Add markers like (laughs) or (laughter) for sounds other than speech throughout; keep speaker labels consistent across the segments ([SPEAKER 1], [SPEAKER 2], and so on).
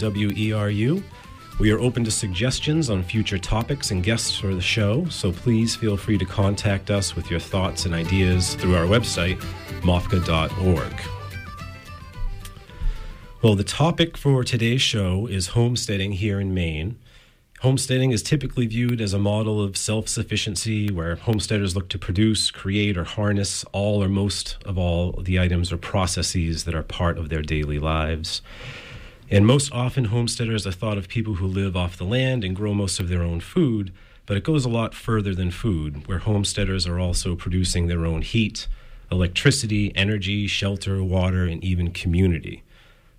[SPEAKER 1] WERU. We are open to suggestions on future topics and guests for the show, so please feel free to contact us with your thoughts and ideas through our website, mofga.org. Well, the topic for today's show is homesteading here in Maine. Homesteading is typically viewed as a model of self sufficiency where homesteaders look to produce, create, or harness all or most of all the items or processes that are part of their daily lives. And most often, homesteaders are thought of people who live off the land and grow most of their own food, but it goes a lot further than food, where homesteaders are also producing their own heat, electricity, energy, shelter, water, and even community.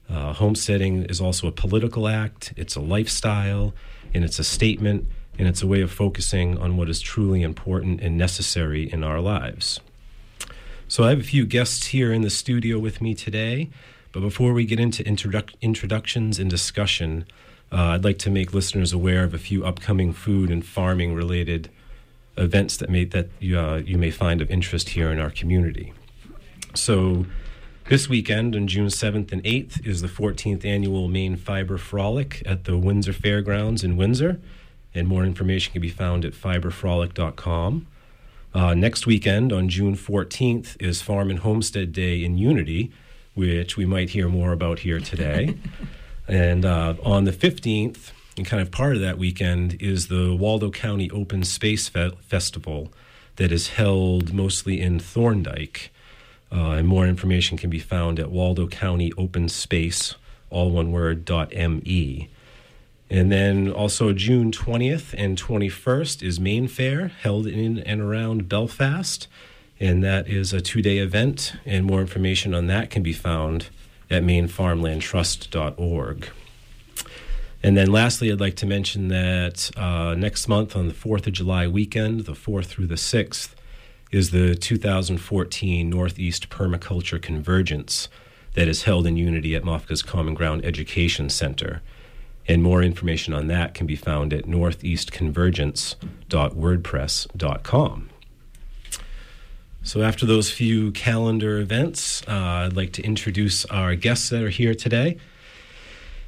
[SPEAKER 1] Uh, homesteading is also a political act, it's a lifestyle, and it's a statement, and it's a way of focusing on what is truly important and necessary in our lives. So, I have a few guests here in the studio with me today. But before we get into introduc- introductions and discussion, uh, I'd like to make listeners aware of a few upcoming food and farming related events that may that you, uh, you may find of interest here in our community. So, this weekend on June 7th and 8th is the 14th annual Maine Fiber Frolic at the Windsor Fairgrounds in Windsor, and more information can be found at fiberfrolic.com. Uh, next weekend on June 14th is Farm and Homestead Day in Unity, which we might hear more about here today. (laughs) and uh, on the 15th, and kind of part of that weekend, is the Waldo County Open Space Fe- Festival that is held mostly in Thorndike. Uh, and more information can be found at Waldo County Open Space, all one word, dot me. And then also June 20th and 21st is Maine Fare, held in and around Belfast and that is a two day event. And more information on that can be found at mainefarmlandtrust.org. And then lastly, I'd like to mention that uh, next month on the 4th of July weekend, the 4th through the 6th, is the 2014 Northeast Permaculture Convergence that is held in Unity at MOFGA's Common Ground Education Center. And more information on that can be found at northeastconvergence.wordpress.com. So, after those few calendar events, uh, I'd like to introduce our guests that are here today.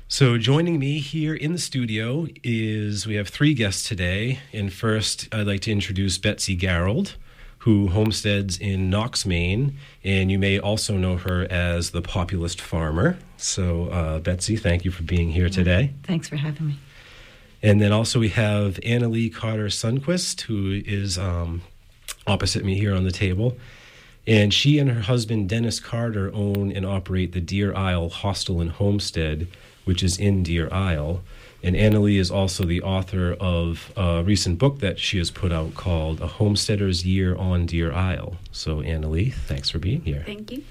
[SPEAKER 1] So, joining me here in the studio is we have three guests today. And first, I'd like to introduce Betsy Garrold, who homesteads in Knox, Maine. And you may also know her as the Populist Farmer. So, uh, Betsy, thank you for being here today.
[SPEAKER 2] Thanks for having me.
[SPEAKER 1] And then also we have Anneli Carter Sundqvist, who is um, opposite me here on the table. And she and her husband, Dennis Carter, own and operate the Deer Isle Hostel and Homestead, which is in Deer Isle. And Anneli is also the author of a recent book that she has put out called A Homesteader's Year on Deer Isle. So, Anneli, thanks for being here.
[SPEAKER 2] Thank you.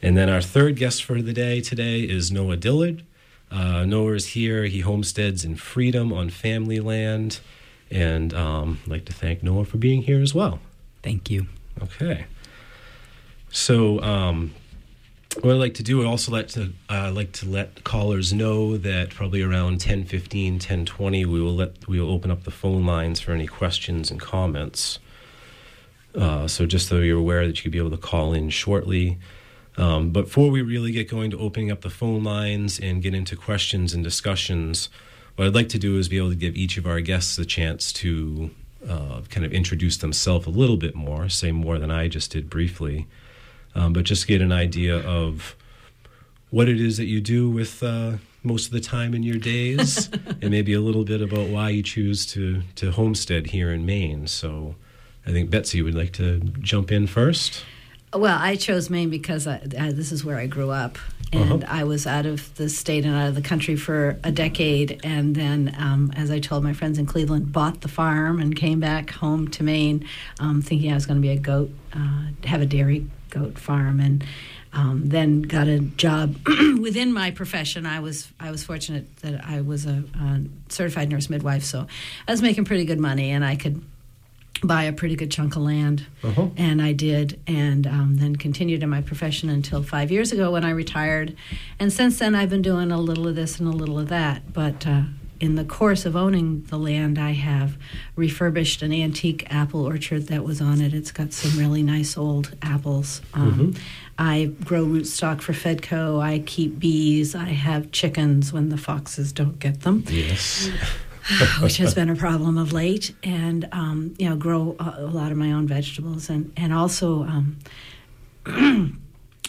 [SPEAKER 1] And then our third guest for the day today is Noah Dillard. Uh, Noah is here. He homesteads in Freedom on family land. And um, I'd like to thank Noah for being here as well.
[SPEAKER 3] Thank you.
[SPEAKER 1] Okay. So, um, what I'd like to do, I also like to uh, like to let callers know that probably around 10, 15, 10, 20, we will let we will open up the phone lines for any questions and comments. Uh, so just so you're aware that you could be able to call in shortly. Um, before we really get going to opening up the phone lines and get into questions and discussions, what I'd like to do is be able to give each of our guests a chance to uh, kind of introduce themselves a little bit more, say more than I just did briefly, um, but just get an idea of what it is that you do with uh, most of the time in your days, (laughs) and maybe a little bit about why you choose to to homestead here in Maine. So, I think Betsy would like to jump in first.
[SPEAKER 2] Well, I chose Maine because I, I, this is where I grew up, and uh-huh. I was out of the state and out of the country for a decade. And then, um, as I told my friends in Cleveland, bought the farm and came back home to Maine, um, thinking I was going to be a goat, uh, have a dairy goat farm, and um, then got a job (clears throat) within my profession. I was I was fortunate that I was a, a certified nurse midwife, so I was making pretty good money, and I could buy a pretty good chunk of land, uh-huh. and I did, and um, then continued in my profession until five years ago when I retired. And since then, I've been doing a little of this and a little of that. But uh, in the course of owning the land, I have refurbished an antique apple orchard that was on it. It's got some really nice old apples. Um, mm-hmm. I grow rootstock for Fedco. I keep bees. I have chickens when the foxes don't get them.
[SPEAKER 1] Yes. (laughs) (laughs)
[SPEAKER 2] which has been a problem of late, and um, you know, grow a, a, lot of my own vegetables, and and also. Um, (clears throat)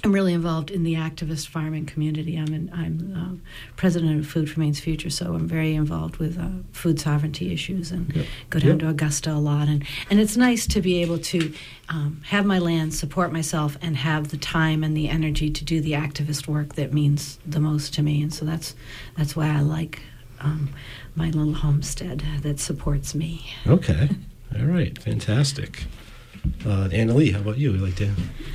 [SPEAKER 2] I'm really involved in the activist farming community. I'm in, I'm uh, president of Food for Maine's Future, so I'm very involved with uh, food sovereignty issues and yep. go down yep. to Augusta a lot. And and it's nice to be able to um, have my land, support myself, and have the time and the energy to do the activist work that means the most to me. And so that's that's why I like um, my little homestead that supports me.
[SPEAKER 1] Okay, all right, fantastic. Uh, Anneli, how about you? Would you like to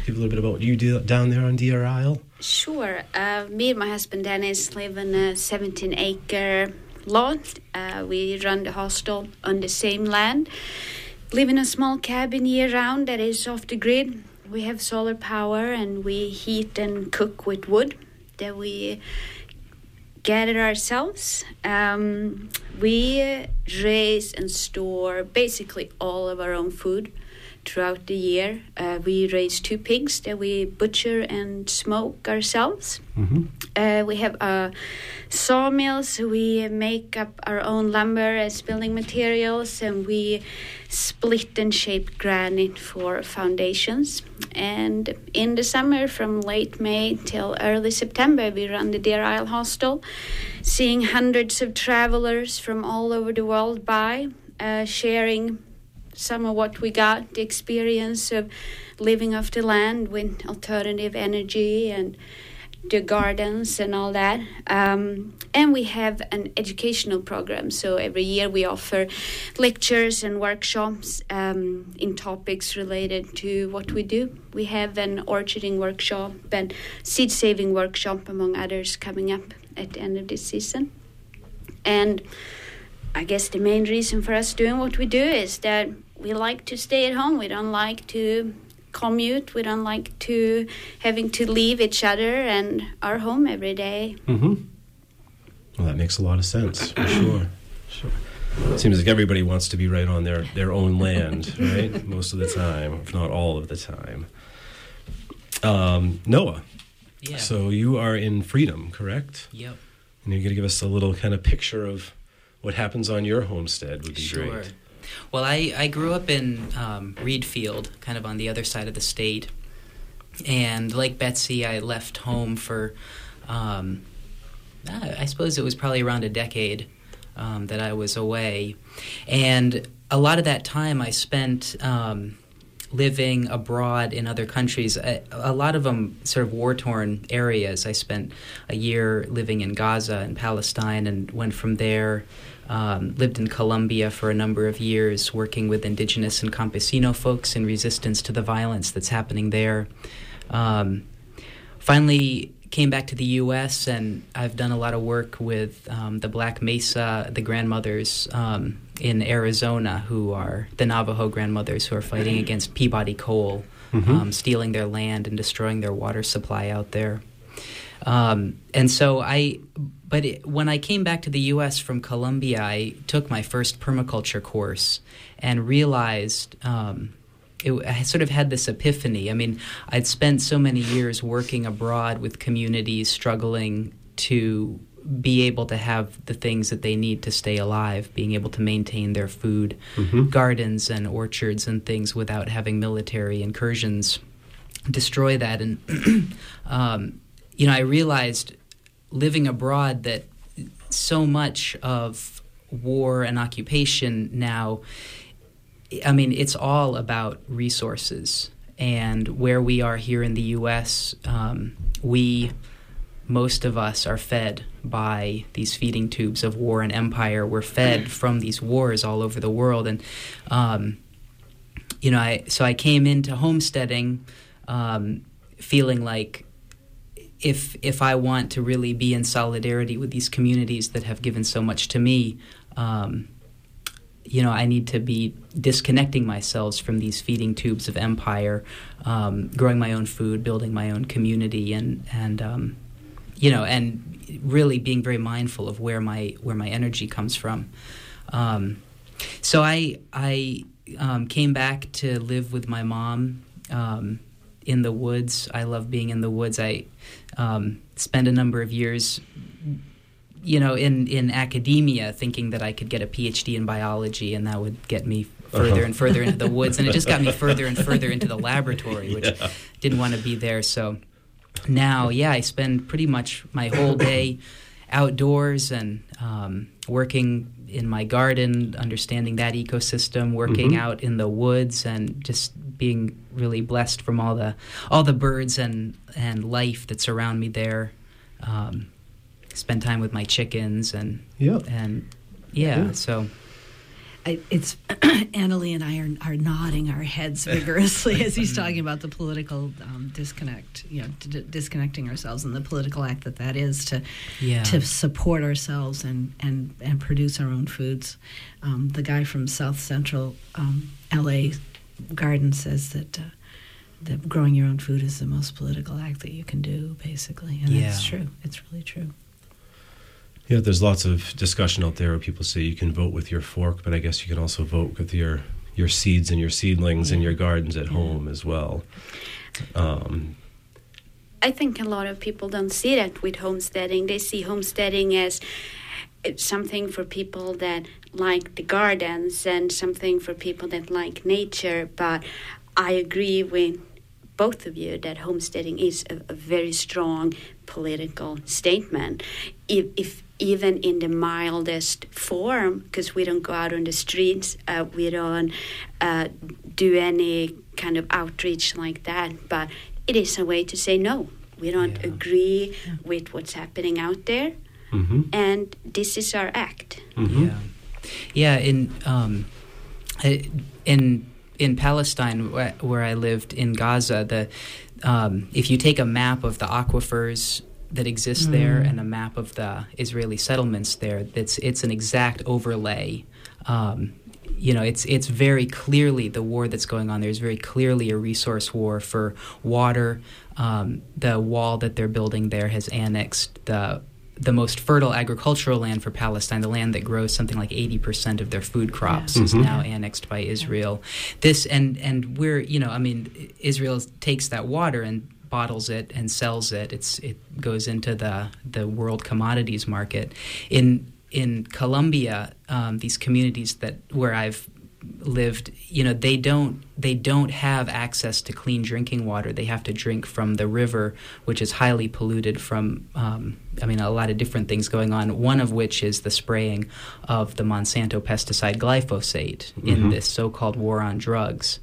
[SPEAKER 1] give a little bit about what you do down there on Deer Isle?
[SPEAKER 3] Sure. Uh, me and my husband Dennis live in a 17 acre lot. Uh, we run the hostel on the same land. Live in a small cabin year round that is off the grid. We have solar power and we heat and cook with wood that we gather ourselves. Um, we raise and store basically all of our own food throughout the year. Uh, we raise two pigs that we butcher and smoke ourselves. Mm-hmm. Uh, we have a sawmill, so we make up our own lumber as building materials, and we split and shape granite for foundations. And in the summer, from late May till early September, we run the Deer Isle Hostel, seeing hundreds of travelers from all over the world by, uh, sharing some of what we got the experience of living off the land with alternative energy and the gardens and all that. Um, and we have an educational program. So every year we offer lectures and workshops um, in topics related to what we do. We have an orcharding workshop and seed saving workshop, among others, coming up at the end of this season. And I guess the main reason for us doing what we do is that we like to stay at home. We don't like to commute. We don't like to having to leave each other and our home every day.
[SPEAKER 1] Mm-hmm. Well, that makes a lot of sense for (coughs) sure. Sure. It seems like everybody wants to be right on their, their own land, right? Most of the time, if not all of the time. Um, Noah.
[SPEAKER 4] Yeah.
[SPEAKER 1] So you are in Freedom, correct?
[SPEAKER 4] Yep.
[SPEAKER 1] And you're going to give us a little kind of picture of what happens on your homestead would be
[SPEAKER 4] sure.
[SPEAKER 1] great.
[SPEAKER 4] Well, I, I grew up in um, Readfield, kind of on the other side of the state. And like Betsy, I left home for, um, I suppose it was probably around a decade um, that I was away. And a lot of that time I spent um, living abroad in other countries, a, a, lot of them sort of war torn areas. I spent a year living in Gaza and Palestine and went from there um, lived in Colombia for a number of years, working with indigenous and campesino folks in resistance to the violence that's happening there. Um, finally, came back to the U.S. and I've done a lot of work with um, the Black Mesa, the grandmothers um, in Arizona, who are the Navajo grandmothers who are fighting against Peabody coal, mm-hmm. Um, stealing their land and destroying their water supply out there. Um, and so I, but it, when I came back to the U.S. from Colombia, I took my first permaculture course and realized. Um, it, I sort of had this epiphany. I mean, I'd spent so many years working abroad with communities struggling to be able to have the things that they need to stay alive, being able to maintain their food, mm-hmm. gardens and orchards and things without having military incursions destroy that. And (clears throat) um, you know, I realized living abroad that so much of war and occupation now, I mean, it's all about resources. And where we are here in the U.S., um, we, most of us, are fed by these feeding tubes of war and empire. We're fed from these wars all over the world. And, um, you know, I, so I came into homesteading um, feeling like if if I want to really be in solidarity with these communities that have given so much to me, um, you know, I need to be disconnecting myself from these feeding tubes of empire, um, growing my own food, building my own community, and and um, you know, and really being very mindful of where my where my energy comes from. Um, so I I um, came back to live with my mom um, in the woods. I love being in the woods. I um, spend a number of years, you know, in in academia, thinking that I could get a PhD in biology, and that would get me further
[SPEAKER 1] Uh-huh.
[SPEAKER 4] and further into the woods, and it just got me (laughs) further and further into the laboratory, which
[SPEAKER 1] Yeah.
[SPEAKER 4] didn't want to be there. So now, yeah, I spend pretty much my whole day (coughs) outdoors and um, working in my garden, understanding that ecosystem, working
[SPEAKER 1] Mhm.
[SPEAKER 4] out in the woods, and just being really blessed from all the all the birds and and life that's around me there. Um, spend time with my chickens and
[SPEAKER 1] Yeah.
[SPEAKER 4] and yeah,
[SPEAKER 1] Yeah.
[SPEAKER 4] so
[SPEAKER 2] I, it's (clears throat) Anneli and I are, are nodding our heads (laughs) vigorously as he's talking about the political um, disconnect, you know, d- disconnecting ourselves and the political act that that is to
[SPEAKER 4] yeah,
[SPEAKER 2] to support ourselves and, and, and produce our own foods. Um, the guy from South Central um, LA Garden says that uh, that growing your own food is the most political act that you can do, basically, and that's true. It's really true.
[SPEAKER 1] Yeah, there's lots of discussion out there where people say you can vote with your fork, but I guess you can also vote with your your seeds and your seedlings and your gardens at home as well. Um,
[SPEAKER 3] I think a lot of people don't see that with homesteading. They see homesteading as it's something for people that like the gardens and something for people that like nature. But I agree with both of you that homesteading is a, a very strong political statement. If, if even in the mildest form, because we don't go out on the streets, uh, we don't uh, do any kind of outreach like that, but it is a way to say no. We don't
[SPEAKER 4] Yeah.
[SPEAKER 3] agree with what's happening out there,
[SPEAKER 1] mhm,
[SPEAKER 3] and this is our act.
[SPEAKER 1] mhm.
[SPEAKER 4] Yeah, yeah. In um, in in Palestine, where, where I lived in Gaza, the um, if you take a map of the aquifers that exist there and a map of the Israeli settlements there, that's it's an exact overlay. Um, you know, it's it's very clearly the war that's going on there is very clearly a resource war for water. Um, the wall that they're building there has annexed the the most fertile agricultural land for Palestine, the land that grows something like 80% of their food crops,
[SPEAKER 2] Yeah.
[SPEAKER 4] is
[SPEAKER 1] Mhm.
[SPEAKER 4] now annexed by Israel. This and and we're you know I mean Israel takes that water and bottles it and sells it. It's it goes into the the world commodities market. In in Colombia, um, these communities that where I've lived, you know, they don't they don't have access to clean drinking water. They have to drink from the river, which is highly polluted from. Um, I mean, a lot of different things going on. One of which is the spraying of the Monsanto pesticide glyphosate in
[SPEAKER 1] Mhm.
[SPEAKER 4] this so-called war on drugs.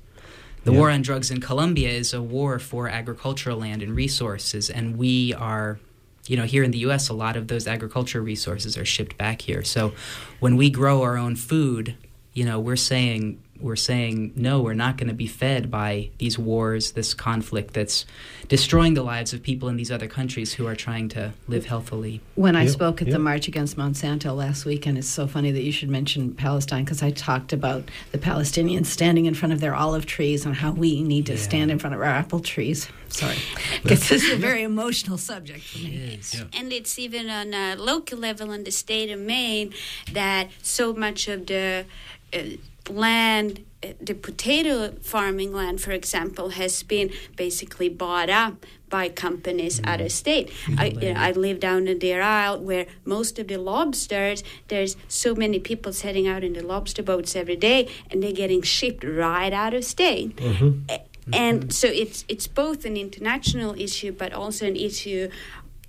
[SPEAKER 4] The
[SPEAKER 1] Yeah.
[SPEAKER 4] war on drugs in Colombia is a war for agricultural land and resources, and we are, you know, here in the U.S., a lot of those agriculture resources are shipped back here. So when we grow our own food, you know, we're saying we're saying no, we're not going to be fed by these wars, this conflict that's destroying the lives of people in these other countries who are trying to live healthily.
[SPEAKER 2] When I
[SPEAKER 1] Yeah,
[SPEAKER 2] spoke at
[SPEAKER 1] yeah.
[SPEAKER 2] the March Against Monsanto last week, and it's so funny that you should mention Palestine because I talked about the Palestinians standing in front of their olive trees and how we need to
[SPEAKER 4] Yeah.
[SPEAKER 2] stand in front of our apple trees. Sorry, because (laughs) this is a very emotional subject for me.
[SPEAKER 1] Yeah.
[SPEAKER 3] And it's even on a local level in the state of Maine that so much of the Uh, land, uh, the potato farming land, for example, has been basically bought up by companies out of state. Mm-hmm. I, (laughs) you know, I live down in Deer Isle where most of the lobsters, there's so many people setting out in the lobster boats every day and they're getting shipped right out of state. Mm-hmm. A- And so it's it's both an international issue, but also an issue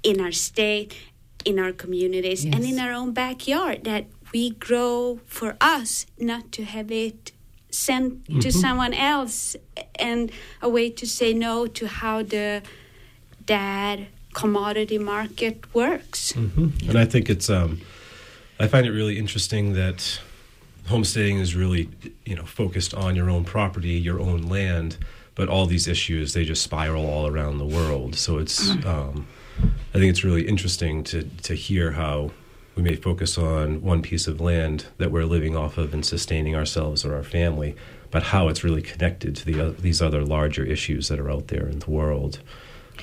[SPEAKER 3] in our state, in our communities, and in our own backyard that we grow for us, not to have it sent to someone else, and a way to say no to how the that commodity market works.
[SPEAKER 1] hmm And I think it's, um, I find it really interesting that homesteading is really, you know, focused on your own property, your own land, but all these issues they just spiral all around the world. So it's, um, I think it's really interesting to to hear how we may focus on one piece of land that we're living off of and sustaining ourselves or our family, but how it's really connected to the oth- these other larger issues that are out there in the world.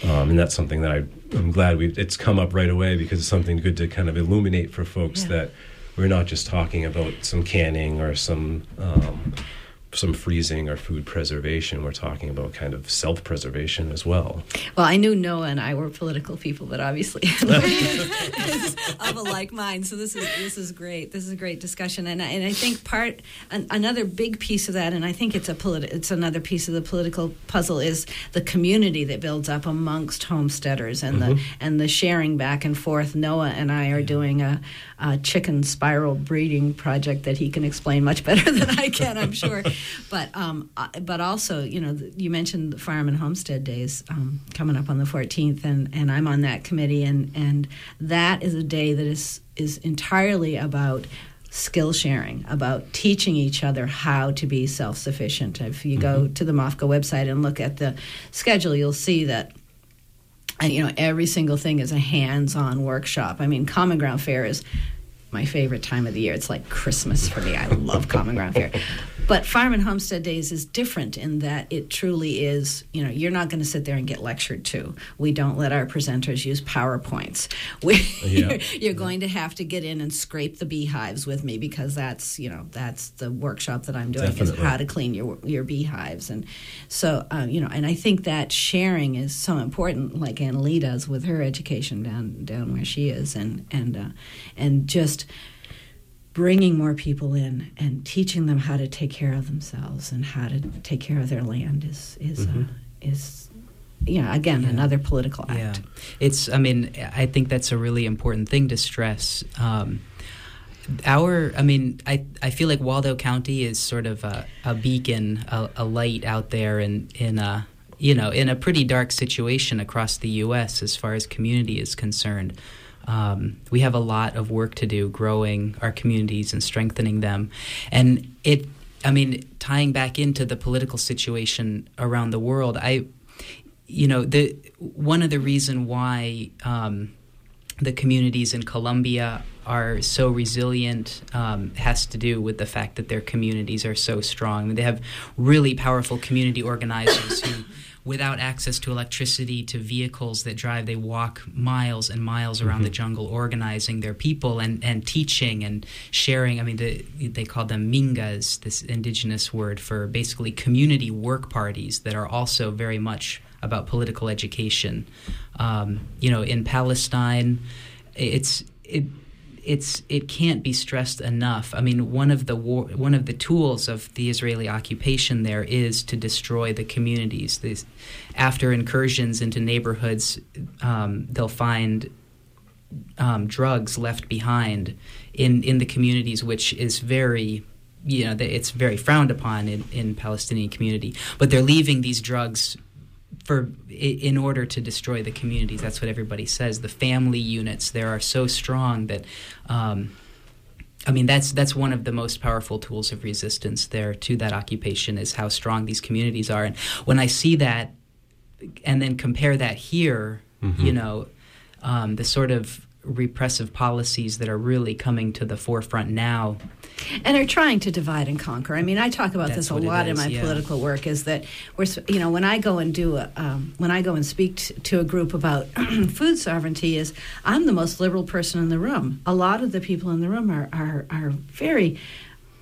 [SPEAKER 1] Um, and that's something that I, I'm glad we it's come up right away because it's something good to kind of illuminate for folks
[SPEAKER 2] Yeah.
[SPEAKER 1] that we're not just talking about some canning or some um, some freezing or food preservation. We're talking about kind of self preservation as well.
[SPEAKER 2] Well, I knew Noah and I were political people, but obviously (laughs) of a like mind. So this is this is great. This is a great discussion, and I, and I think part an, another big piece of that, and I think it's a politi- it's another piece of the political puzzle is the community that builds up amongst homesteaders and mm-hmm. the and the sharing back and forth. Noah and I are doing a, a chicken spiral breeding project that he can explain much better (laughs) than I can, I'm sure. But um, but also, you know, you mentioned the farm and homestead days um, coming up on the 14th, and, and I'm on that committee, and and that is a day that is is entirely about skill sharing, about teaching each other how to be self sufficient. If you mm-hmm. go to the MOFGA website and look at the schedule, you'll see that and you know every single thing is a hands-on workshop i mean common ground fair is my favorite time of the year it's like christmas for me i love common ground fair (laughs) but Farm and Homestead Days is different in that it truly is, you know, you're not going to sit there and get lectured to. We don't let our presenters use PowerPoints. (laughs) We, yeah. you're, you're going to have to get in and scrape the beehives with me because that's, you know, that's the workshop that I'm doing Definitely. is how to clean your your beehives. And so, um, you know, and I think that sharing is so important, like Anneli does with her education down down where she is, and and uh, and just bringing more people in and teaching them how to take care of themselves and how to take care of their land is is mm-hmm. uh, is yeah again yeah. another political act. Yeah,
[SPEAKER 4] it's. I mean, I think that's a really important thing to stress. Um, our, I mean, I I feel like Waldo County is sort of a, a beacon, a, a light out there in in a you know in a pretty dark situation across the U.S. as far as community is concerned. Um, we have a lot of work to do growing our communities and strengthening them. And it, I mean, tying back into the political situation around the world, I, you know, the one of the reason why um, the communities in Colombia are so resilient um, has to do with the fact that their communities are so strong. They have really powerful community organizers who (coughs) (coughs) (coughs) without access to electricity, to vehicles that drive. They walk miles and miles around mm-hmm. the jungle, organizing their people and, and teaching and sharing. I mean, the, they call them mingas, this indigenous word for basically community work parties that are also very much about political education. Um, you know, in Palestine, it's it it's it can't be stressed enough. I mean, one of the war, one of the tools of the Israeli occupation there is to destroy the communities. These, after incursions into neighborhoods, um, they'll find um, drugs left behind in in the communities, which is very you know it's very frowned upon in, in Palestinian community. But they're leaving these drugs for in order to destroy the communities. That's what everybody says. The family units there are so strong that. Um, I mean that's that's one of the most powerful tools of resistance there to that occupation is how strong these communities are and when I see that and then compare that here mm-hmm. you know um, the sort of repressive policies that are really coming to the forefront now
[SPEAKER 2] and are trying to divide and conquer. I mean, I talk about That's this a lot is, in my yeah. political work. Is that we're you know when I go and do a, um, when I go and speak t- to a group about (clears throat) food sovereignty, is I'm the most liberal person in the room. A lot of the people in the room are are, are very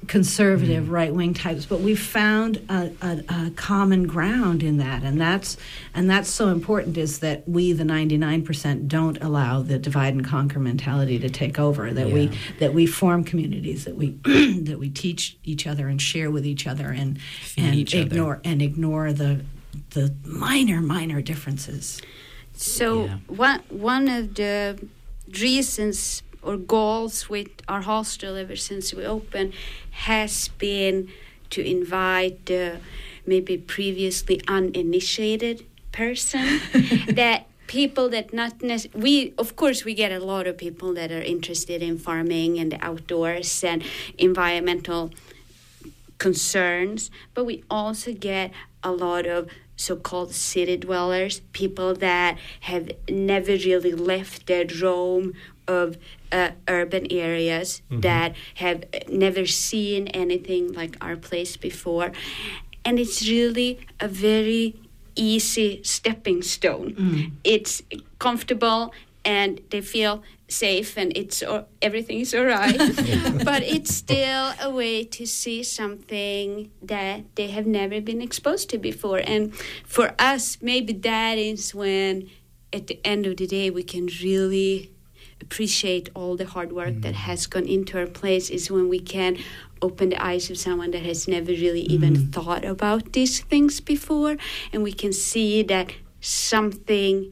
[SPEAKER 2] conservative mm. right wing types, but we've found a, a, a, common ground in that, and that's and that's so important. Is that we, the ninety nine percent, don't allow the divide and conquer mentality to take over. That yeah. we that we form communities, that we (clears throat) that we teach each other and share with each other, and Feed and ignore other. and ignore the the minor minor differences.
[SPEAKER 3] So yeah. one one of the reasons or goals with our hostel ever since we opened has been to invite uh, maybe previously uninitiated person (laughs) that people that not nec- we of course we get a lot of people that are interested in farming and the outdoors and environmental concerns but we also get a lot of so-called city dwellers people that have never really left their home of uh, urban areas mm-hmm. that have never seen anything like our place before. And it's really a very easy stepping stone. Mm. It's comfortable and they feel safe and it's or everything is all right. (laughs) (laughs) but it's still a way to see something that they have never been exposed to before. And for us, maybe that is when, at the end of the day, we can really appreciate all the hard work mm. that has gone into our place is when we can open the eyes of someone that has never really even mm. thought about these things before and we can see that something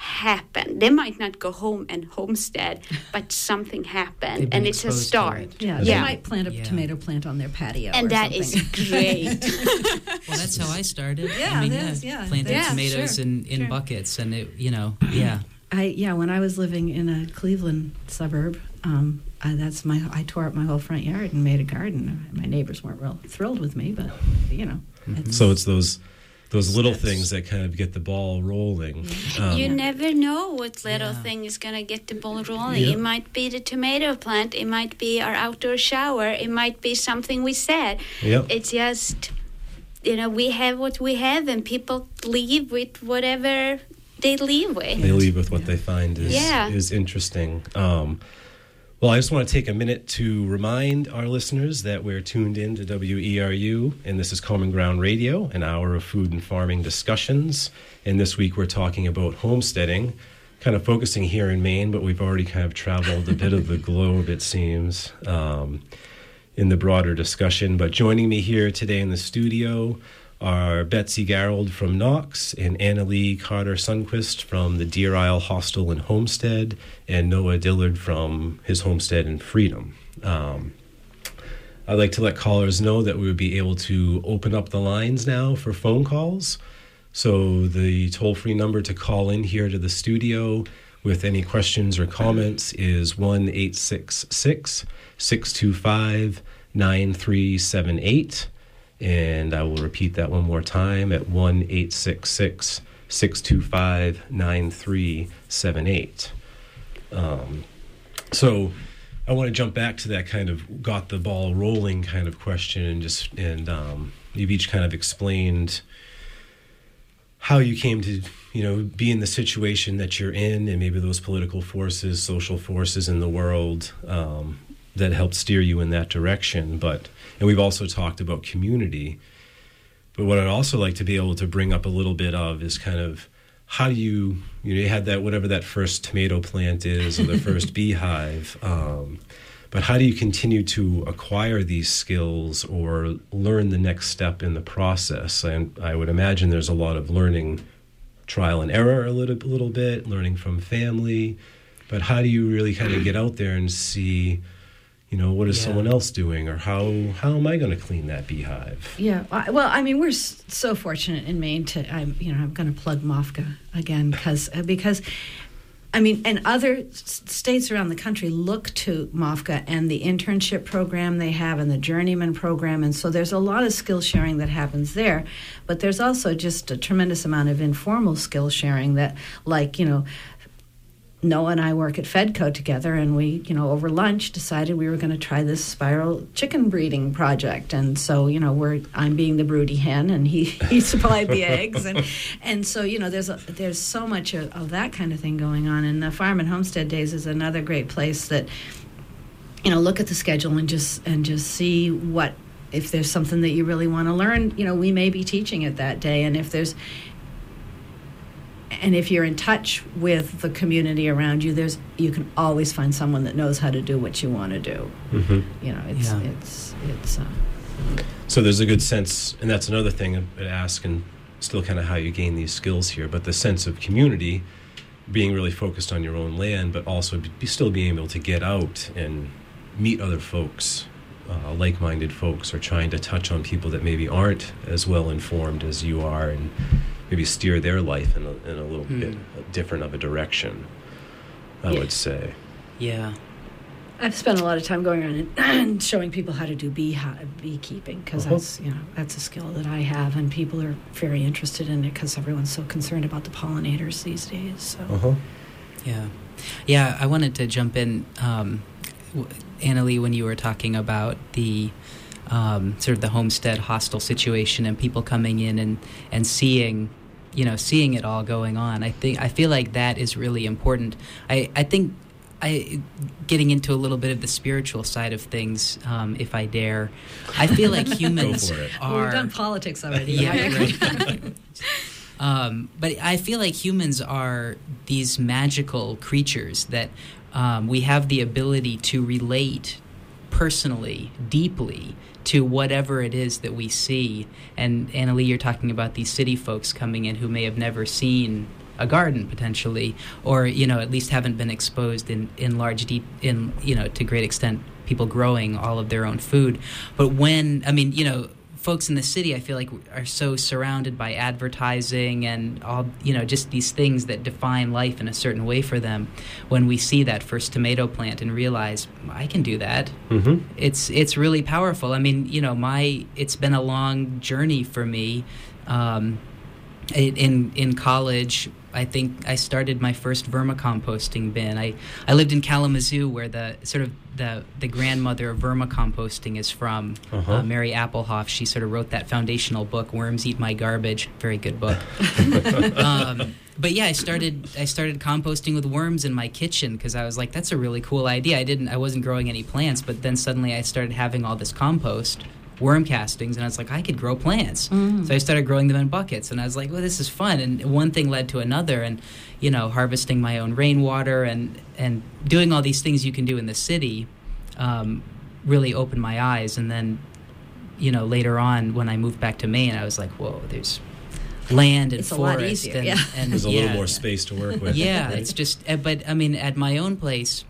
[SPEAKER 3] happened. They might not go home and homestead, (laughs) but something happened, and it's a start.
[SPEAKER 2] It. Yeah, yeah, they might plant a yeah. tomato plant on their patio,
[SPEAKER 3] and that
[SPEAKER 2] something.
[SPEAKER 3] is great. (laughs) (laughs)
[SPEAKER 4] well, that's how I started.
[SPEAKER 2] Yeah, I mean, yeah, yeah,
[SPEAKER 4] planted
[SPEAKER 2] yeah,
[SPEAKER 4] tomatoes
[SPEAKER 2] sure,
[SPEAKER 4] in, in
[SPEAKER 2] sure.
[SPEAKER 4] buckets, and it, you know, yeah.
[SPEAKER 2] I yeah, when I was living in a Cleveland suburb, um, I, that's my I tore up my whole front yard and made a garden. My neighbors weren't real thrilled with me, but you know.
[SPEAKER 1] Mm-hmm. It's, so it's those those little things that kind of get the ball rolling.
[SPEAKER 3] Um, you never know what little yeah. thing is going to get the ball rolling. It might be the tomato plant. It might be our outdoor shower. It might be something we said.
[SPEAKER 1] Yep.
[SPEAKER 3] It's just, you know, we have what we have, and people leave with whatever they leave with.
[SPEAKER 1] They leave with what yeah. they find is yeah. is interesting. Um, well, I just want to take a minute to remind our listeners that we're tuned in to WERU, and this is Common Ground Radio, an hour of food and farming discussions. And this week we're talking about homesteading, kind of focusing here in Maine, but we've already kind of traveled a bit of the globe, it seems, um, in the broader discussion. But joining me here today in the studio are Betsy Garrold from Knox and Anneli Carter Sundqvist from the Deer Isle Hostel and Homestead, and Noah Dillard from his homestead in Freedom. Um, I'd like to let callers know that we would be able to open up the lines now for phone calls. So the toll free number to call in here to the studio with any questions or comments is 1 625 9378. And I will repeat that one more time at 1 866 625 9378. Um, so I want to jump back to that kind of got the ball rolling kind of question and just, and um, you've each kind of explained how you came to you know be in the situation that you're in and maybe those political forces social forces in the world um, that helped steer you in that direction but and we've also talked about community. But what I'd also like to be able to bring up a little bit of is kind of how do you, you know, you had that, whatever that first tomato plant is or the (laughs) first beehive. Um, but how do you continue to acquire these skills or learn the next step in the process? And I would imagine there's a lot of learning, trial and error a little, a little bit, learning from family. But how do you really kind of get out there and see? You know what is yeah. someone else doing or how how am i going to clean that beehive
[SPEAKER 2] yeah well i mean we're so fortunate in maine to i'm you know i'm going to plug MOFGA again because uh, because I mean, and other states around the country look to MOFGA and the internship program they have and the journeyman program. And so there's a lot of skill sharing that happens there. But there's also just a tremendous amount of informal skill sharing that, like, you know, Noah and I work at Fedco together, and we, you know, over lunch decided we were going to try this spiral chicken breeding project. And so, you know, we're I'm being the broody hen, and he (laughs) he supplied the eggs, and and so you know, there's a, there's so much of, of that kind of thing going on. And the Farm and Homestead Days is another great place that, you know, look at the schedule and just and just see what if there's something that you really want to learn. You know, we may be teaching it that day, and if there's and if you're in touch with the community around you, there's you can always find someone that knows how to do what you want to do.
[SPEAKER 1] Mm-hmm.
[SPEAKER 2] You know, it's yeah. it's it's. Uh,
[SPEAKER 1] so there's a good sense, and that's another thing I ask, and still kind of how you gain these skills here. But the sense of community, being really focused on your own land, but also be, still being able to get out and meet other folks, uh, like-minded folks, or trying to touch on people that maybe aren't as well informed as you are, and maybe steer their life in a, in a little mm. bit different of a direction. I yeah. would say.
[SPEAKER 4] Yeah.
[SPEAKER 2] I've spent a lot of time going around and (clears throat) showing people how to do bee beekeeping because uh-huh. that's you know that's a skill that I have and people are very interested in it because everyone's so concerned about the pollinators these days. So.
[SPEAKER 1] Uh-huh.
[SPEAKER 4] Yeah, yeah. I wanted to jump in, um, Anneli, when you were talking about the um, sort of the homestead hostel situation and people coming in and, and seeing you know, seeing it all going on. I think I feel like that is really important. I I think. I getting into a little bit of the spiritual side of things, um, if I dare. I feel like (laughs) humans are.
[SPEAKER 2] Well, we've done politics already.
[SPEAKER 4] Yeah, right. (laughs) um, but I feel like humans are these magical creatures that um, we have the ability to relate personally, deeply to whatever it is that we see. And Anneli, you're talking about these city folks coming in who may have never seen a garden potentially, or you know at least haven't been exposed in in large deep in you know to great extent people growing all of their own food. But when I mean you know folks in the city, I feel like are so surrounded by advertising and all you know just these things that define life in a certain way for them. When we see that first tomato plant and realize I can do that,
[SPEAKER 1] Mm-hmm.
[SPEAKER 4] it's it's really powerful. I mean, you know, my it's been a long journey for me. Um, in- in in college, I think I started my first vermicomposting bin. I, I lived in Kalamazoo, where the sort of the the grandmother of vermicomposting is from,
[SPEAKER 1] Uh-huh.
[SPEAKER 4] uh, Mary Appelhof. She sort of wrote that foundational book, "Worms Eat My Garbage." Very good book. (laughs) um, but yeah, I started I started composting with worms in my kitchen because I was like, that's a really cool idea. I didn't I wasn't growing any plants, but then suddenly I started having all this compost worm castings and I was like I could grow plants. So I started growing them in buckets and I was like, well this is fun and one thing led to another and you know, harvesting my own rainwater and and doing all these things you can do in the city um, really opened my eyes and then you know, later on when I moved back to Maine, I was like, whoa, there's land and
[SPEAKER 2] It's a lot
[SPEAKER 4] forest
[SPEAKER 2] easier,
[SPEAKER 4] and,
[SPEAKER 2] yeah.
[SPEAKER 4] and
[SPEAKER 1] There's a
[SPEAKER 4] yeah,
[SPEAKER 1] little more space to work with.
[SPEAKER 4] yeah,
[SPEAKER 1] right?
[SPEAKER 4] it's just. uh, But I mean, at my own place,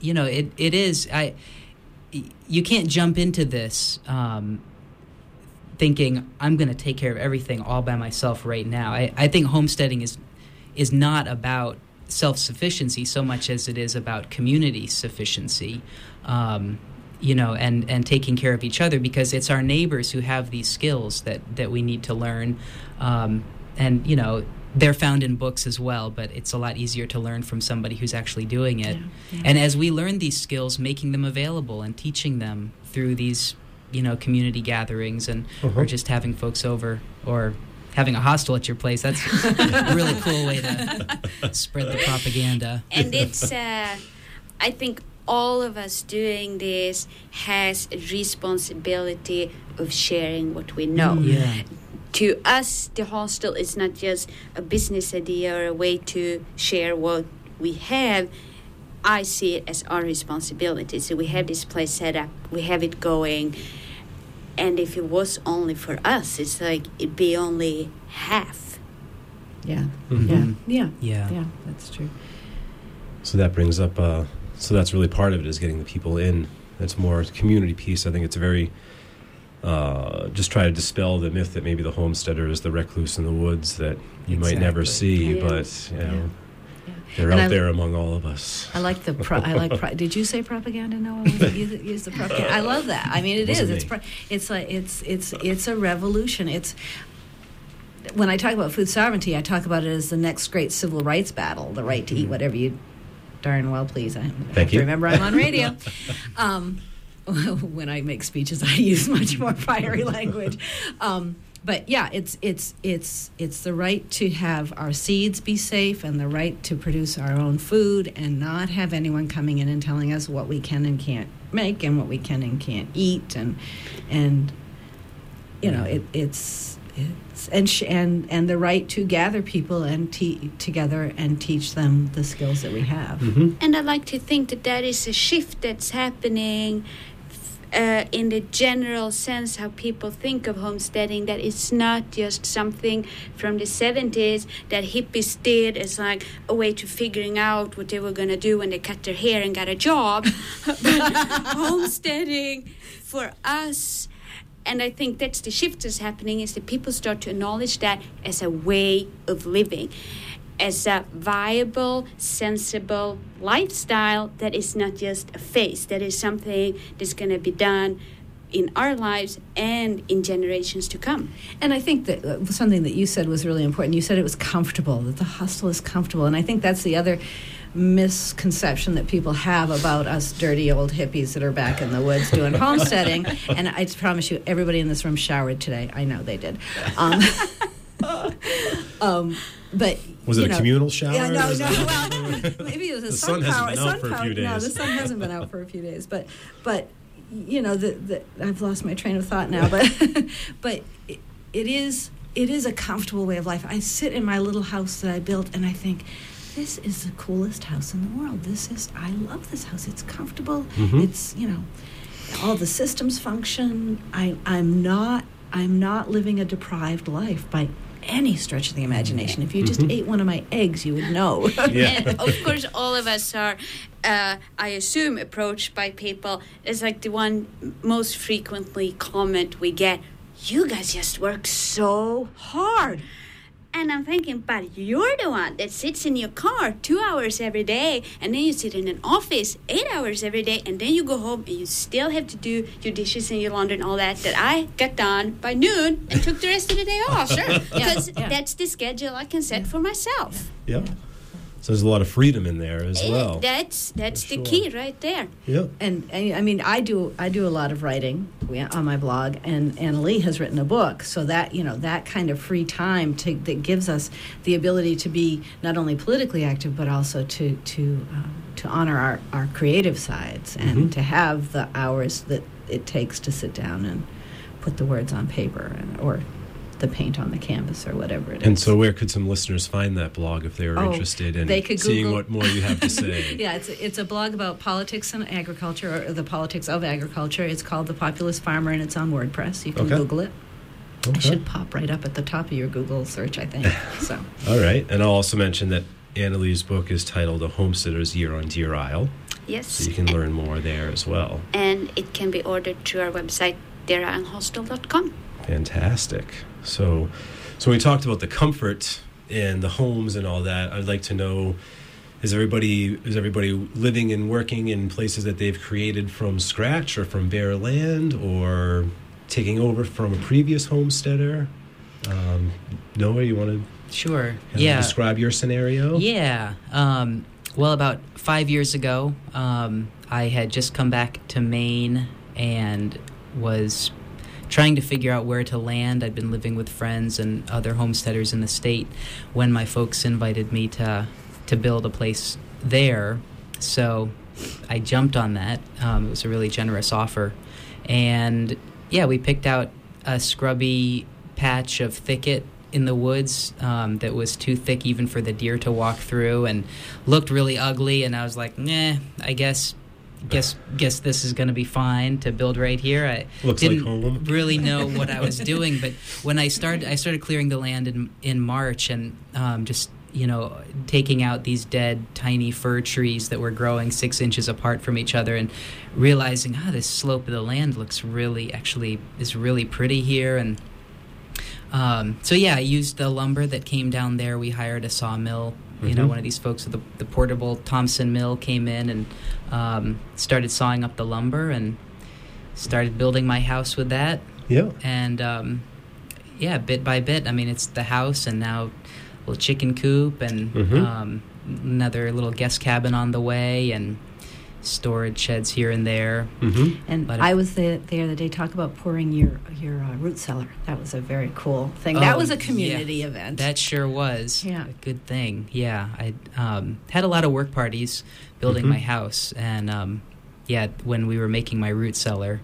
[SPEAKER 4] you know, it it is. I y- you can't jump into this um, thinking I'm going to take care of everything all by myself right now. I, I think homesteading is is not about self sufficiency so much as it is about community sufficiency. Um, you know, and, and taking care of each other because it's our neighbors who have these skills that, that we need to learn. Um, and, you know, they're found in books as well, but it's a lot easier to learn from somebody who's actually doing it.
[SPEAKER 2] Yeah, yeah.
[SPEAKER 4] And as we learn these skills, making them available and teaching them through these, you know, community gatherings and
[SPEAKER 1] Uh-huh.
[SPEAKER 4] or just having folks over or having a hostel at your place. That's a (laughs) really cool way to spread the propaganda.
[SPEAKER 3] and it's uh, i think all of us doing this has a responsibility of sharing what we know
[SPEAKER 4] Yeah.
[SPEAKER 3] To us the hostel is not just a business idea or a way to share what we have i see it as our responsibility so we have this place set up we have it going and if it was only for us it's like it'd be only half
[SPEAKER 2] Yeah.
[SPEAKER 1] Mhm.
[SPEAKER 2] Yeah. Yeah.
[SPEAKER 4] Yeah.
[SPEAKER 2] Yeah. That's true.
[SPEAKER 1] So that brings up. Uh, so that's really part of it is getting the people in. It's more community piece. I think it's a very. Uh, just try to dispel the myth that maybe the homesteader is the recluse in the woods that you might never see,
[SPEAKER 3] Yeah.
[SPEAKER 1] but you know
[SPEAKER 2] Yeah.
[SPEAKER 1] they're
[SPEAKER 2] And
[SPEAKER 1] out
[SPEAKER 2] I-
[SPEAKER 1] there among all of us.
[SPEAKER 2] I like the. Pro- I like. Pro- (laughs) did you say propaganda? No, you use the propaganda. I love that. I mean, it is.
[SPEAKER 1] Wasn't
[SPEAKER 2] It's. Pro- it's like it's it's it's a revolution. It's when I talk about food sovereignty, I talk about it as the next great civil rights battle: the right to eat whatever you darn well please. I to
[SPEAKER 1] you.
[SPEAKER 2] remember I'm on radio. (laughs) um, (laughs) when I make speeches, I use much more fiery language. Um, but yeah, it's it's it's it's the right to have our seeds be safe and the right to produce our own food and not have anyone coming in and telling us what we can and can't make and what we can and can't eat and and you know it, it's it's and sh- and and the right to gather people and te- together and teach them the skills that we have.
[SPEAKER 1] hmm
[SPEAKER 3] And I like to think that that is a shift that's happening uh, in the general sense how people think of homesteading. That it's not just something from the 70s that hippies did as like a way to figuring out what they were going to do when they cut their hair and got a job. (laughs) but homesteading for us and I think that's the shift that's happening is that people start to acknowledge that as a way of living, as a viable, sensible lifestyle that is not just a phase, that is something that's going to be done in our lives and in generations to come.
[SPEAKER 2] And I think that uh, something that you said was really important. You said it was comfortable, that the hostel is comfortable. And I think that's the other misconception that people have about us dirty old hippies that are back in the woods doing (laughs) homesteading. And I promise you, everybody in this room showered today. I know they did. Um, (laughs) (laughs) Um, but
[SPEAKER 1] Was it a
[SPEAKER 2] know-
[SPEAKER 1] communal shower?
[SPEAKER 2] Yeah, no, no. Well, maybe it was a
[SPEAKER 1] The
[SPEAKER 2] sun,
[SPEAKER 1] sun
[SPEAKER 2] power. sun
[SPEAKER 1] for a
[SPEAKER 2] power- No, the sun hasn't been out for a few days. But, but you know, the, the I've lost my train of thought now. But, (laughs) but it, it is it is a comfortable way of life. I sit in my little house that I built, and I think. This is the coolest house in the world. This is I love this house. It's comfortable.
[SPEAKER 1] Mhm.
[SPEAKER 2] It's you know, all the systems function. I I'm not I'm not living a deprived life by any stretch of the imagination. If you just
[SPEAKER 1] Mhm.
[SPEAKER 2] ate one of my eggs, you would know. (laughs)
[SPEAKER 1] Yeah.
[SPEAKER 3] and of course, all of us are, uh, I assume, approached by people. It's like the one most frequently comment we get You guys just work so hard. And I'm thinking, but you're the one that sits in your car two hours every day, and then you sit in an office eight hours every day, and then you go home and you still have to do your dishes and your laundry and all that that I got done by noon and took the rest of the day off. (laughs) Sure. Because
[SPEAKER 2] Yeah.
[SPEAKER 3] that's the schedule I can set for myself.
[SPEAKER 1] Yeah. So there's a lot of freedom in there as
[SPEAKER 3] Eh,
[SPEAKER 1] well.
[SPEAKER 3] That's that's
[SPEAKER 1] For
[SPEAKER 3] the
[SPEAKER 1] sure.
[SPEAKER 3] key right there.
[SPEAKER 1] Yeah.
[SPEAKER 2] and, and I mean, I do I do a lot of writing on my blog, and Anneli has written a book, so that you know that kind of free time to, that gives us the ability to be not only politically active but also to to um, to honor our, our creative sides and
[SPEAKER 1] Mhm.
[SPEAKER 2] to have the hours that it takes to sit down and put the words on paper and, or the paint on the canvas or whatever it is.
[SPEAKER 1] And so, where could some listeners find that blog if they were
[SPEAKER 2] Oh,
[SPEAKER 1] interested in
[SPEAKER 2] they could
[SPEAKER 1] seeing
[SPEAKER 2] Google-
[SPEAKER 1] what more you have to (laughs) say?
[SPEAKER 2] yeah, it's a, it's a blog about politics and agriculture, or the politics of agriculture. It's called The Populist Farmer, and it's on WordPress. You can
[SPEAKER 1] Okay.
[SPEAKER 2] Google it.
[SPEAKER 1] Okay.
[SPEAKER 2] It should pop right up at the top of your Google search, I think. (laughs) So,
[SPEAKER 1] All right. And I'll also mention that Anneli's book is titled A Homesteader's Year on Deer Isle.
[SPEAKER 3] Yes.
[SPEAKER 1] So you can learn more there as well.
[SPEAKER 3] And it can be ordered through our website, deerislehostel.com.
[SPEAKER 1] Fantastic. So, so we talked about the comfort and the homes and all that. I'd like to know: is everybody is everybody living and working in places that they've created from scratch, or from bare land, or taking over from a previous homesteader? Um, Noah, you want to
[SPEAKER 4] Sure. yeah.
[SPEAKER 1] describe your scenario?
[SPEAKER 4] Yeah. Um, well, about five years ago, um, I had just come back to Maine and was trying to figure out where to land. I'd been living with friends and other homesteaders in the state when my folks invited me to to build a place there. So I jumped on that. Um, it was a really generous offer, and yeah, we picked out a scrubby patch of thicket in the woods um, that was too thick even for the deer to walk through and looked really ugly and i was like nah i guess guess guess this is going to be fine to build right here i
[SPEAKER 1] Looks
[SPEAKER 4] didn't
[SPEAKER 1] home.
[SPEAKER 4] really (laughs) know what i was doing but when i started i started clearing the land in in march and um, just you know taking out these dead tiny fir trees that were growing six inches apart from each other and realizing ah this slope of the land looks really actually is really pretty here and um, so yeah, I used the lumber that came down there. We hired a sawmill. You know,
[SPEAKER 1] Mhm.
[SPEAKER 4] one of these folks with the, the portable Thompson mill came in and um, started sawing up the lumber and started building my house with that.
[SPEAKER 1] Yeah.
[SPEAKER 4] And um, yeah, bit by bit. I mean, it's the house and now a little chicken coop and
[SPEAKER 1] Mhm.
[SPEAKER 4] um, another little guest cabin on the way and storage sheds here and there.
[SPEAKER 1] Mm-hmm.
[SPEAKER 2] and
[SPEAKER 4] Let it-
[SPEAKER 2] I was there, there the day talk about pouring your your uh, root cellar. That was a very cool thing. that
[SPEAKER 4] Oh,
[SPEAKER 2] was a
[SPEAKER 4] yeah.
[SPEAKER 2] community event.
[SPEAKER 4] That sure was
[SPEAKER 2] Yeah.
[SPEAKER 4] a good thing. Yeah, I um, had a lot of work parties building
[SPEAKER 1] Mhm.
[SPEAKER 4] my house, and um, yeah, when we were making my root cellar,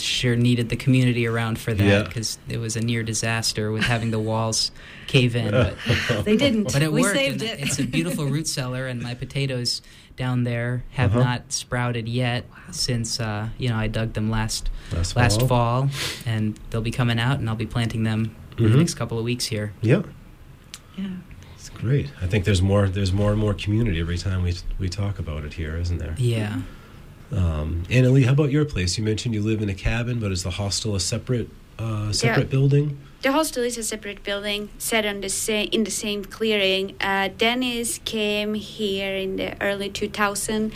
[SPEAKER 4] sure needed the community around for that because it was a near disaster with having the walls cave in. But, (laughs)
[SPEAKER 2] they didn't.
[SPEAKER 4] but it
[SPEAKER 2] we
[SPEAKER 4] worked.
[SPEAKER 2] saved it.
[SPEAKER 4] It's a beautiful root cellar, and my potatoes down there have
[SPEAKER 1] Uh-huh.
[SPEAKER 4] not sprouted yet since uh, you know I dug them last
[SPEAKER 1] Last,
[SPEAKER 4] last
[SPEAKER 1] fall.
[SPEAKER 4] fall, and they'll be coming out, and I'll be planting them in
[SPEAKER 1] Mhm.
[SPEAKER 4] the next couple of weeks here.
[SPEAKER 1] Yeah.
[SPEAKER 2] yeah.
[SPEAKER 1] It's great. I think there's more. There's more and more community every time we we talk about it here, isn't there?
[SPEAKER 4] Yeah.
[SPEAKER 1] Um, Anneli, how about your place? You mentioned you live in a cabin, but is the hostel a separate uh, separate building?
[SPEAKER 3] The hostel is a separate building, set on the same in the same clearing. Uh, Dennis came here in the early 2000,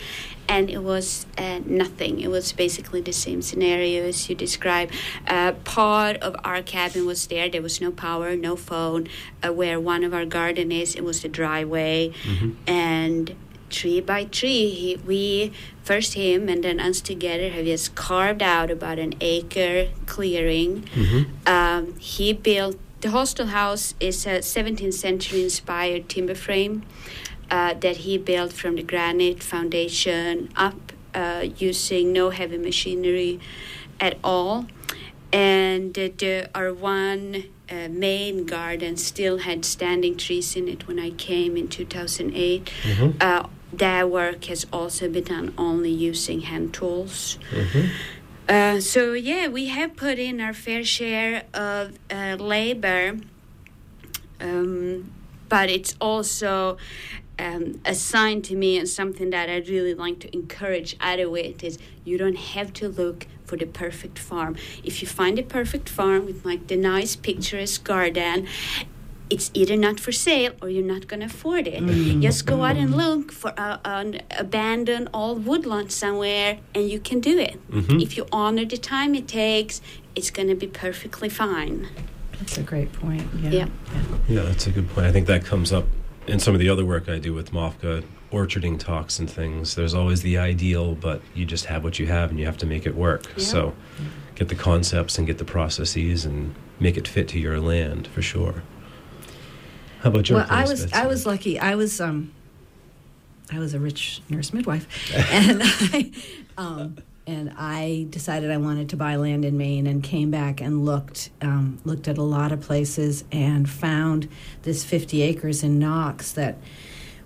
[SPEAKER 3] and it was uh, nothing. It was basically the same scenario as you described. Uh, part of our cabin was there. There was no power, no phone. Uh, where one of our garden is, it was the driveway,
[SPEAKER 1] Mhm.
[SPEAKER 3] and tree by tree, he, we first him and then us together have just carved out about an acre clearing
[SPEAKER 1] Mm-hmm.
[SPEAKER 3] um, he built the hostel house is a 17th century inspired timber frame uh, that he built from the granite foundation up uh, using no heavy machinery at all. And there are one uh, main garden still had standing trees in it when I came in 2008. Mm-hmm. Uh, their work has also been done only using hand tools. Mm-hmm. Uh, so yeah, we have put in our fair share of uh, labor, um, but it's also um, assigned to me and something that I really like to encourage other with is you don't have to look for the perfect farm. If you find a perfect farm with like the nice picturesque garden it's either not for sale or you're not going to afford it. Mm-hmm. Just go out and look for a, an abandoned old woodlot somewhere, and you can do it. Mm-hmm. If you honor the time it takes, it's going to be perfectly fine.
[SPEAKER 2] That's a great point. Yeah.
[SPEAKER 3] yeah.
[SPEAKER 1] Yeah, that's a good point. I think that comes up in some of the other work I do with MOFGA, orcharding talks and things. There's always the ideal, but you just have what you have and you have to make it work. Yeah. So get the concepts and get the processes and make it fit to your land for sure. How about your
[SPEAKER 2] well, I was I was lucky. I was um, I was a rich nurse midwife, (laughs) and I um, and I decided I wanted to buy land in Maine and came back and looked um, looked at a lot of places and found this 50 acres in Knox that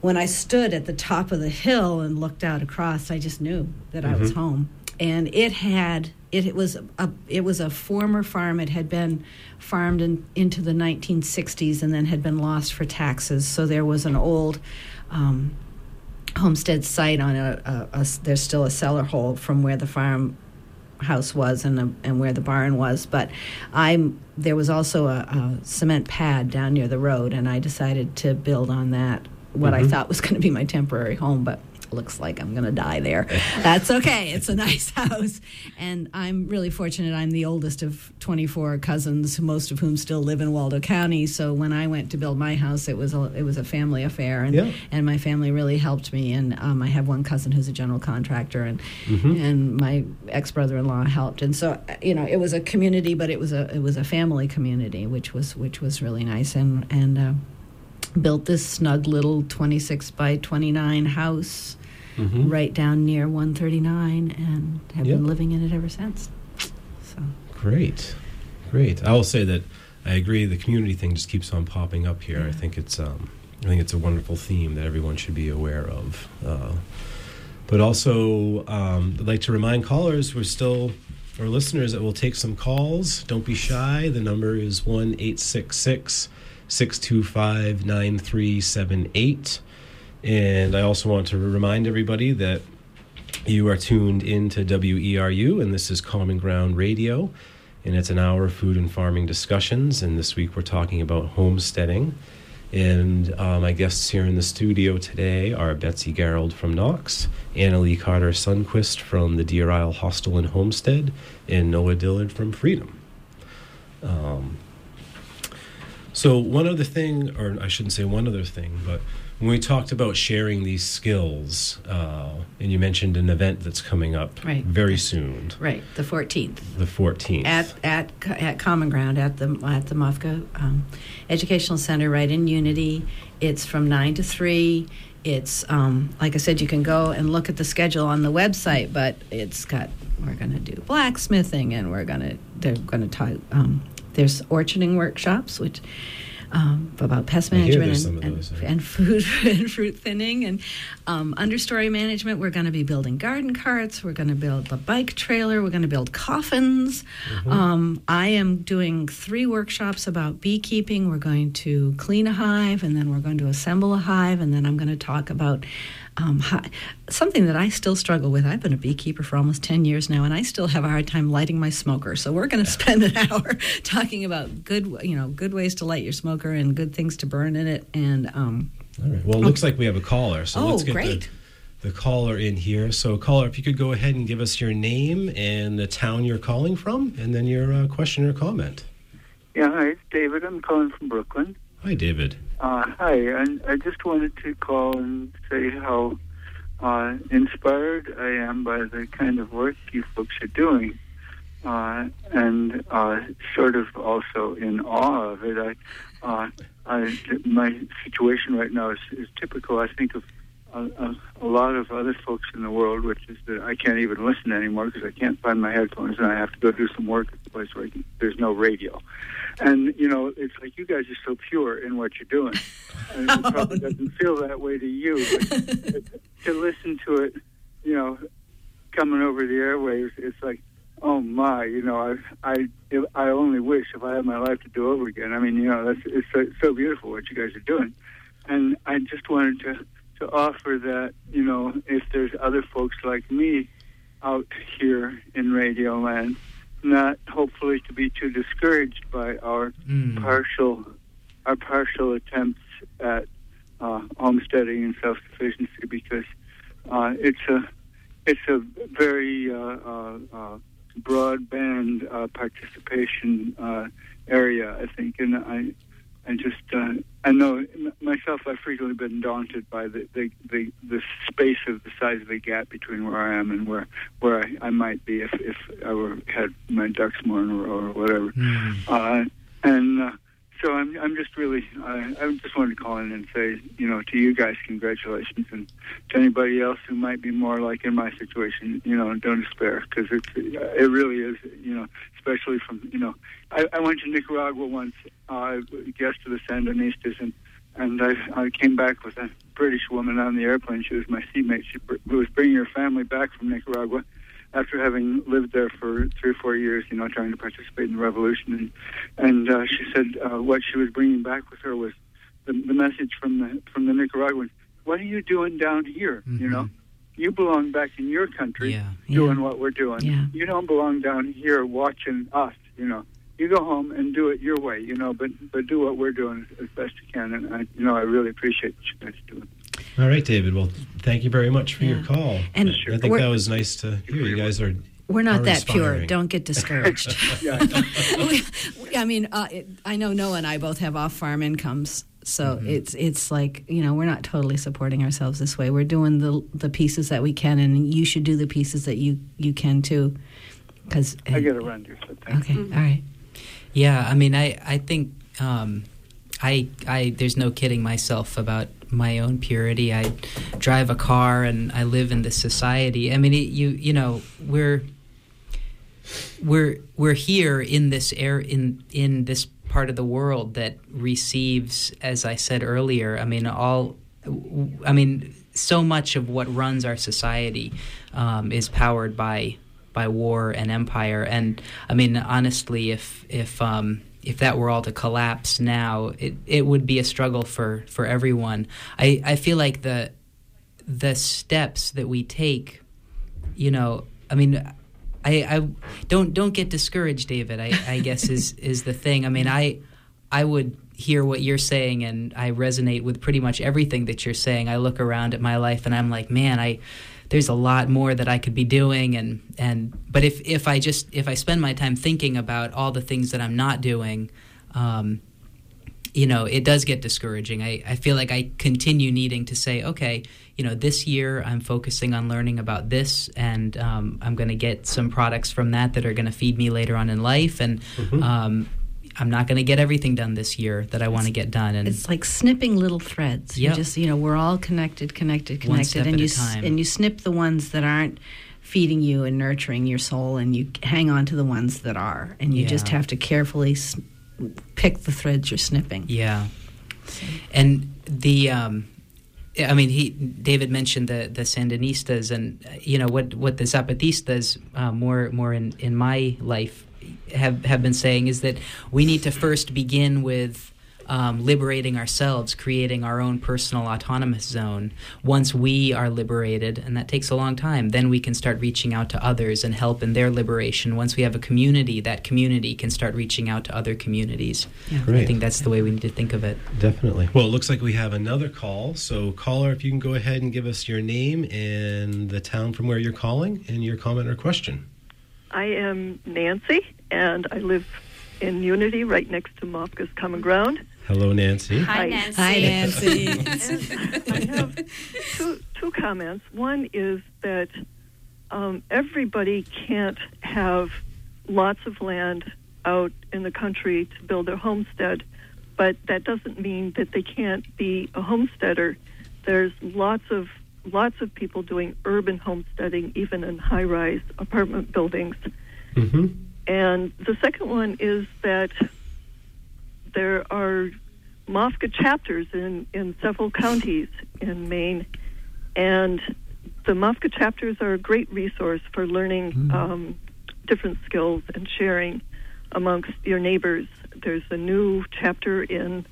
[SPEAKER 2] when I stood at the top of the hill and looked out across, I just knew that mm-hmm. I was mm-hmm. home. And it had it was a it was a former farm. It had been farmed in, into the 1960s and then had been lost for taxes. So there was an old um, homestead site on a, a, a, There's still a cellar hole from where the farm house was and a, and where the barn was. But I there was also a, a, cement pad down near the road, and I decided to build on that. What mm-hmm. I thought was going to be my temporary home, but looks like I'm going to die there. That's okay. It's a nice (laughs) house. And I'm really fortunate. I'm the oldest of 24 cousins, most of whom still live in Waldo County. So when I went to build my house, it was a, it was a family affair. And, yeah. and my family really helped me. And um, I have one cousin who's a general contractor, and, mm-hmm. and my ex brother in law helped. And so, you know, it was a community, but it was a, it was a family community, which was, which was really nice. And, and, uh, built this snug little 26 by 29 house mm-hmm. right down near 139 and have yep. been living in it ever since. So
[SPEAKER 1] Great. Great. I will say that I agree the community thing just keeps on popping up here. Yeah. I think it's um, I think it's a wonderful theme that everyone should be aware of. Uh, but also, um, I'd like to remind callers we're still or listeners that will take some calls. Don't be shy. The number is 1 866 625 9378. And I also want to remind everybody that you are tuned into WERU, and this is Common Ground Radio, and it's an hour of food and farming discussions. And this week we're talking about homesteading. And uh, my guests here in the studio today are Betsy Garrold from Knox, Anneli Carter Sundqvist from the Deer Isle Hostel and Homestead, and Noah Dillard from Freedom. Um, so, one other thing, or I shouldn't say one other thing, but when we talked about sharing these skills, uh, and you mentioned an event that's coming up
[SPEAKER 2] right.
[SPEAKER 1] very soon.
[SPEAKER 2] Right, the 14th.
[SPEAKER 1] The 14th.
[SPEAKER 2] At, at, at Common Ground at the, at the MOFGA um, Educational Center, right in Unity. It's from 9 to 3. It's, um, like I said, you can go and look at the schedule on the website, but it's got, we're going to do blacksmithing and we're going to, they're going to talk, um, there's orcharding workshops, which um, about pest management and, and, those, and, food (laughs) and fruit thinning and um, understory management. We're going to be building garden carts. We're going to build a bike trailer. We're going to build coffins. Mm-hmm. Um, I am doing three workshops about beekeeping. We're going to clean a hive, and then we're going to assemble a hive, and then I'm going to talk about um, something that I still struggle with. I've been a beekeeper for almost 10 years now, and I still have a hard time lighting my smoker. So we're going to spend an (laughs) hour talking about good, you know, good ways to light your smoker and good things to burn in it. And um,
[SPEAKER 1] all right. Well, it looks like we have a caller. So
[SPEAKER 2] oh,
[SPEAKER 1] let's get
[SPEAKER 2] great.
[SPEAKER 1] The, the caller in here. So, caller, if you could go ahead and give us your name and the town you're calling from, and then your uh, question or comment.
[SPEAKER 5] Yeah, hi, it's David. I'm calling from Brooklyn.
[SPEAKER 1] Hi, David.
[SPEAKER 5] Uh, hi, and I just wanted to call and say how uh, inspired I am by the kind of work you folks are doing. uh, and uh, sort of also in awe of it. I, uh, I, my situation right now is, is typical. I think of a, a, a lot of other folks in the world, which is that I can't even listen anymore because I can't find my headphones, and I have to go do some work at the place where can, there's no radio. And you know, it's like you guys are so pure in what you're doing. (laughs) And it probably doesn't feel that way to you, but to listen to it, you know, coming over the airwaves, it's like, oh my, you know, I I I only wish if I had my life to do over again. I mean, you know, that's it's so, so beautiful what you guys are doing, and I just wanted to to offer that, you know, if there's other folks like me out here in Radio Land, not hopefully to be too discouraged by our
[SPEAKER 4] Mm.
[SPEAKER 5] partial our partial attempts at uh, homesteading and self sufficiency because uh, it's a it's a very uh, uh, uh, broadband uh, participation uh, area, I think, and I I just uh, I know m- myself. I've frequently been daunted by the, the the the space of the size of the gap between where I am and where where I, I might be if if I were had my ducks more in a row or whatever.
[SPEAKER 4] Mm.
[SPEAKER 5] Uh, and uh, so I'm I'm just really I, I just wanted to call in and say you know to you guys congratulations. And to anybody else who might be more like in my situation you know don't despair because it's it really is you know especially from you know I, I went to Nicaragua once. Uh, guest to the Sandinistas and and I I came back with a British woman on the airplane. She was my seatmate. She br- was bringing her family back from Nicaragua after having lived there for three or four years, you know, trying to participate in the revolution, and and uh, she said uh, what she was bringing back with her was the, the message from the from the Nicaraguans. What are you doing down here? You know, you belong back in your country
[SPEAKER 4] Yeah.
[SPEAKER 5] doing what we're doing.
[SPEAKER 2] Yeah.
[SPEAKER 5] You don't belong down here watching us. You know, you go home and do it your way. You know, but but do what we're doing as, as best you can. And I, you know, I really appreciate what you guys are doing.
[SPEAKER 1] All right, David. Well, thank you very much for your call.
[SPEAKER 2] And
[SPEAKER 1] I think that was nice to hear. You guys are.
[SPEAKER 2] We're not
[SPEAKER 1] are
[SPEAKER 2] that pure. Don't get discouraged. (laughs) (laughs) We- we- (laughs) I mean, uh, it, I know Noah and I both have off-farm incomes, so
[SPEAKER 1] Mm-hmm.
[SPEAKER 2] it's it's like you know we're not totally supporting ourselves this way. We're doing the the pieces that we can, and you should do the pieces that you you can too. Because
[SPEAKER 5] I got to run, dear. So thank you.
[SPEAKER 2] okay, all right.
[SPEAKER 4] Yeah, I mean, I I think um, I I there's no kidding myself about my own purity. I drive a car and I live in this society. I mean, it, you you know we're we're we're here in this air in in this part of the world that receives, as I said earlier. I mean, all I mean, so much of what runs our society um, is powered by by war and empire. And I mean, honestly, if if um, if that were all to collapse now, it it would be a struggle for for everyone. I I feel like the the steps that we take, you know, I mean. I, I don't don't get discouraged, David. I, I guess is (laughs) is the thing. I mean, I I would hear what you're saying, and I resonate with pretty much everything that you're saying. I look around at my life, and I'm like, man, I there's a lot more that I could be doing, and and but if if I just if I spend my time thinking about all the things that I'm not doing, um, you know, it does get discouraging. I, I feel like I continue needing to say, okay, you know, this year I'm focusing on learning about this, and um, I'm going to get some products from that that are going to feed me later on in life, and um, I'm not going to get everything done this year that I want to get done. And
[SPEAKER 2] It's like snipping little threads. You just you know we're all connected, connected, connected, and you
[SPEAKER 4] a
[SPEAKER 2] s-
[SPEAKER 4] time.
[SPEAKER 2] and you snip the ones that aren't feeding you and nurturing your soul, and you hang on to the ones that are, and you just have to carefully pick the threads you're snipping.
[SPEAKER 4] Yeah, and the um, I mean, he David mentioned the the Sandinistas, and you know what what the Zapatistas uh, more more in in my life have have been saying is that we need to first begin with. Um, liberating ourselves, creating our own personal autonomous zone. Once we are liberated, and that takes a long time, then we can start reaching out to others and help in their liberation. Once we have a community, that community can start reaching out to other communities.
[SPEAKER 2] Yeah.
[SPEAKER 4] I think that's the way we need to think of it.
[SPEAKER 1] Definitely. Well, it looks like we have another call. So, caller, if you can go ahead and give us your name and the town from where you're calling and your comment or question.
[SPEAKER 6] I am Nancy, and I live in Unity, right next to MOFGA's Common Ground.
[SPEAKER 1] Hello, Nancy.
[SPEAKER 3] Hi,
[SPEAKER 6] Hi.
[SPEAKER 3] Nancy.
[SPEAKER 2] Hi, Nancy.
[SPEAKER 6] And (laughs) I have two, two comments. One is that um, everybody can't have lots of land out in the country to build their homestead, but that doesn't mean that they can't be a homesteader. There's lots of lots of people doing urban homesteading, even in high-rise apartment buildings.
[SPEAKER 1] Mm-hmm.
[SPEAKER 6] And the second one is that there are MOFGA chapters in, in several counties in Maine, and the MOFGA chapters are a great resource for learning um, different skills and sharing amongst your neighbors. There's a new chapter in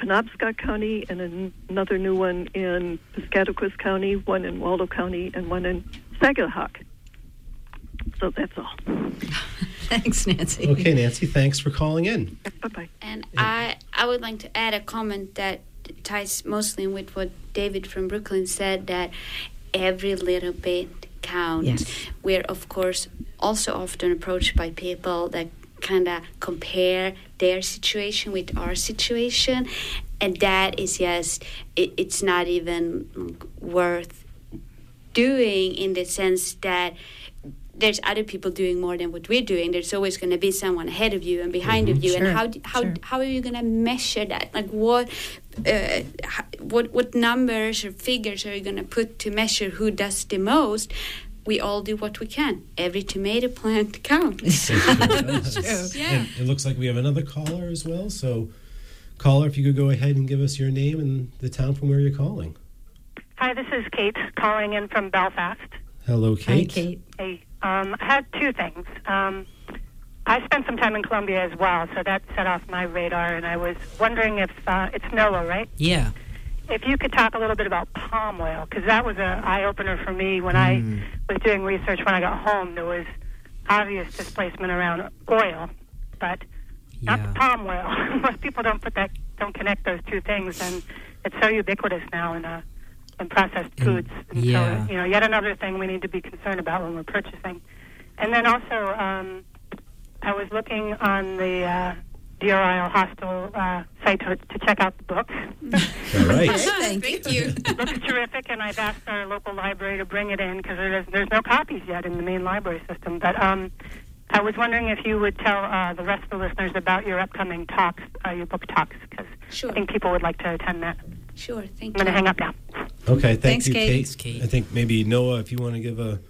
[SPEAKER 6] Penobscot County and another new one in Piscataquis County, one in Waldo County, and one in Saginaw. So that's all. (laughs)
[SPEAKER 2] Thanks, Nancy.
[SPEAKER 1] Okay, Nancy, thanks for calling in.
[SPEAKER 6] Bye bye.
[SPEAKER 3] And I, I would like to add a comment that ties mostly with what David from Brooklyn said that every little bit counts.
[SPEAKER 2] Yes.
[SPEAKER 3] We're, of course, also often approached by people that kind of compare their situation with our situation. And that is just, it, it's not even worth doing in the sense that there's other people doing more than what we're doing. There's always going to be someone ahead of you and behind of you.
[SPEAKER 2] Sure,
[SPEAKER 3] And how how
[SPEAKER 2] sure.
[SPEAKER 3] how are you going to measure that? Like what uh, what what numbers or figures are you going to put to measure who does the most? We all do what we can. Every tomato plant (laughs) counts. (laughs) Yeah.
[SPEAKER 1] And it looks like we have another caller as well. So, caller, if you could go ahead and give us your name and the town from where you're calling.
[SPEAKER 7] Hi, this is Kate calling in from Belfast.
[SPEAKER 1] Hello, Kate.
[SPEAKER 2] Hi,
[SPEAKER 1] Kate.
[SPEAKER 2] Kate.
[SPEAKER 7] Hey, um, I had two things. Um, I spent some time in Colombia as well, so that set off my radar, and I was wondering if uh, it's Noah, right?
[SPEAKER 4] Yeah.
[SPEAKER 7] If you could talk a little bit about palm oil, because that was an eye opener for me when I was doing research when I got home. There was obvious displacement around oil, but not
[SPEAKER 4] Yeah.
[SPEAKER 7] the palm oil. (laughs) Most people don't put that, don't connect those two things, and it's so ubiquitous now in uh, in processed
[SPEAKER 4] And-
[SPEAKER 7] foods. And
[SPEAKER 4] yeah.
[SPEAKER 7] so, you know, yet another thing we need to be concerned about when we're purchasing. And then also, um, I was looking on the uh, Deer Isle Hostel uh, site to, to check out the book. (laughs)
[SPEAKER 1] All right. (laughs)
[SPEAKER 2] Thank you. (laughs)
[SPEAKER 3] you.
[SPEAKER 7] the book is terrific, and I've asked our local library to bring it in because there's, there's no copies yet in the Maine library system. But um, I was wondering if you would tell uh, the rest of the listeners about your upcoming talks, uh, your book talks, because
[SPEAKER 3] Sure.
[SPEAKER 7] I think people would like to attend that.
[SPEAKER 3] Sure. Thank
[SPEAKER 7] I'm
[SPEAKER 3] you.
[SPEAKER 7] going to hang up now.
[SPEAKER 1] Okay, thank
[SPEAKER 2] Thanks,
[SPEAKER 1] you,
[SPEAKER 2] Kate.
[SPEAKER 1] Kate.
[SPEAKER 4] Thanks, Kate.
[SPEAKER 1] I think maybe Noah, if you want to give a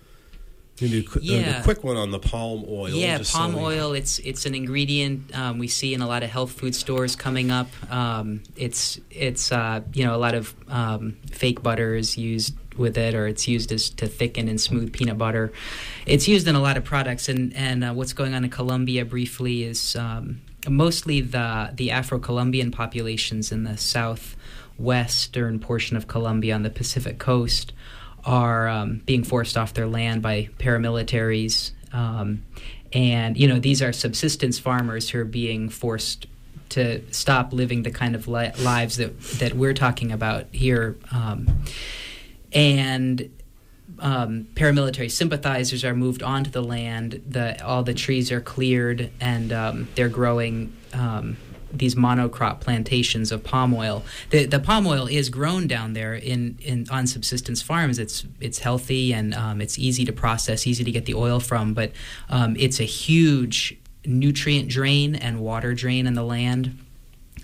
[SPEAKER 1] maybe a, qu- a- a quick one on the palm oil.
[SPEAKER 4] Yeah,
[SPEAKER 1] just
[SPEAKER 4] palm oil. It's it's an ingredient um, we see in a lot of health food stores coming up. Um, it's it's uh, you know a lot of um, fake butter is used with it, or it's used as to thicken and smooth peanut butter. It's used in a lot of products, and and uh, what's going on in Colombia briefly is um, mostly the the Afro-Colombian populations in the southwestern portion of Colombia on the Pacific coast are um, being forced off their land by paramilitaries. Um, and, you know, these are subsistence farmers who are being forced to stop living the kind of li- lives that, that we're talking about here. Um, and um, paramilitary sympathizers are moved onto the land. The all the trees are cleared, and um, they're growing um, these monocrop plantations of palm oil. The the palm oil is grown down there in, in on subsistence farms. It's it's healthy and um, it's easy to process, easy to get the oil from. But um, it's a huge nutrient drain and water drain in the land.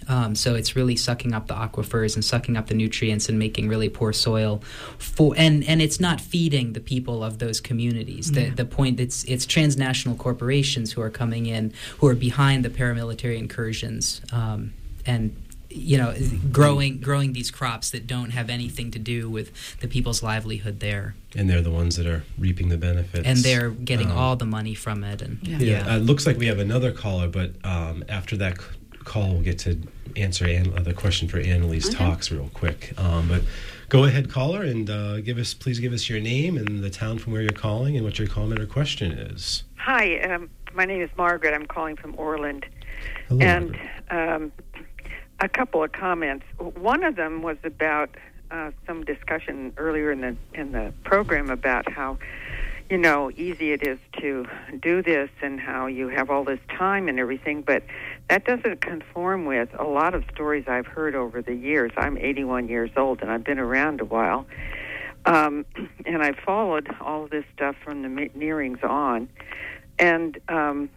[SPEAKER 4] Um, so it's really sucking up the aquifers and sucking up the nutrients and making really poor soil. For and and it's not feeding the people of those communities. The the point it's it's transnational corporations who are coming in who are behind the paramilitary incursions um, and you know growing growing these crops that don't have anything to do with the people's livelihood there
[SPEAKER 1] and they're the ones that are reaping the benefits.
[SPEAKER 4] and they're getting
[SPEAKER 1] Um,
[SPEAKER 4] all the money from it and
[SPEAKER 2] Yeah.
[SPEAKER 1] Yeah, uh, it looks like we have another caller, but um, after that c- call, we'll get to answer Ann, uh, the question for Anneli's
[SPEAKER 3] Okay.
[SPEAKER 1] talks real quick. Um, but go ahead, caller, and uh, give us please give us your name and the town from where you're calling and what your comment or question is.
[SPEAKER 8] Hi, um, my name is Margaret. I'm calling from Orland.
[SPEAKER 1] Hello,
[SPEAKER 8] and um, a couple of comments. One of them was about uh, some discussion earlier in the in the program about how you know easy it is to do this and how you have all this time and everything, but that doesn't conform with a lot of stories I've heard over the years. I'm 81 years old and I've been around a while. Um, (clears throat) and I've followed all this stuff from the nearings on. and um,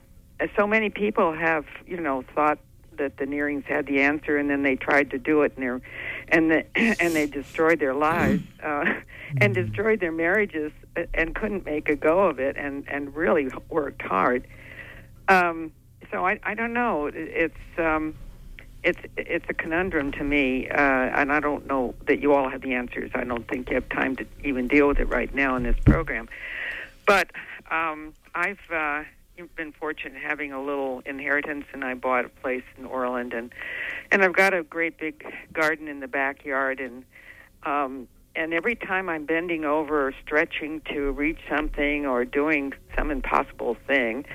[SPEAKER 8] so many people have, you know, thought that the Nearings had the answer, and then they tried to do it, and they and the, (clears throat) and they destroyed their lives (clears throat) uh, and destroyed their marriages, uh, and couldn't make a go of it, and and really worked hard. Um, so I I don't know. It's um, it's it's a conundrum to me, uh, and I don't know that you all have the answers. I don't think you have time to even deal with it right now in this program. But um, I've uh, been fortunate having a little inheritance, and I bought a place in Orland, and and I've got a great big garden in the backyard, and um, and every time I'm bending over or stretching to reach something or doing some impossible thing,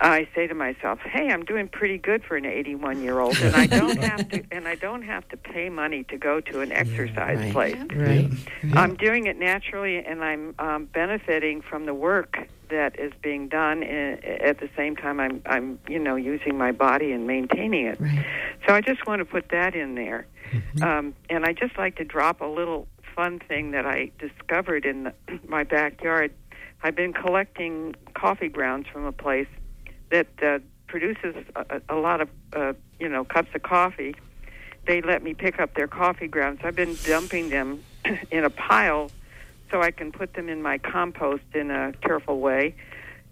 [SPEAKER 8] I say to myself, "Hey, I'm doing pretty good for an 81 year old, and I don't (laughs) have to, and I don't have to pay money to go to an exercise
[SPEAKER 9] right.
[SPEAKER 8] place.
[SPEAKER 9] Right.
[SPEAKER 8] I'm doing it naturally, and I'm um, benefiting from the work that is being done. And at the same time, I'm, I'm, you know, using my body and maintaining it.
[SPEAKER 9] Right.
[SPEAKER 8] So I just want to put that in there, um, and I just like to drop a little fun thing that I discovered in the, (clears throat) my backyard. I've been collecting coffee grounds from a place that uh, produces a, a lot of uh, you know cups of coffee. They let me pick up their coffee grounds. I've been dumping them (clears throat) in a pile so I can put them in my compost in a careful way.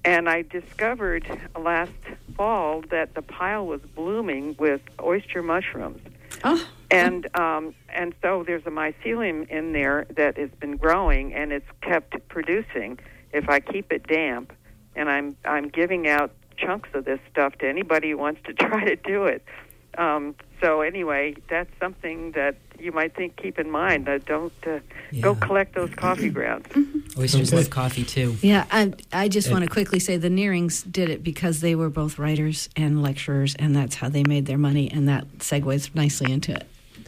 [SPEAKER 8] And I discovered last fall that the pile was blooming with oyster mushrooms.
[SPEAKER 2] Oh,
[SPEAKER 8] And um, and so there's a mycelium in there that has been growing and it's kept producing if I keep it damp. And I'm I'm giving out chunks of this stuff to anybody who wants to (laughs) try to do it. Um, so anyway, that's something that you might think keep in mind. Uh, don't uh, go collect those coffee grounds.
[SPEAKER 4] Oysters
[SPEAKER 1] Okay.
[SPEAKER 4] love coffee too.
[SPEAKER 2] yeah. I, I just want to quickly say the Nearings did it because they were both writers and lecturers, and that's how they made their money, and that segues nicely into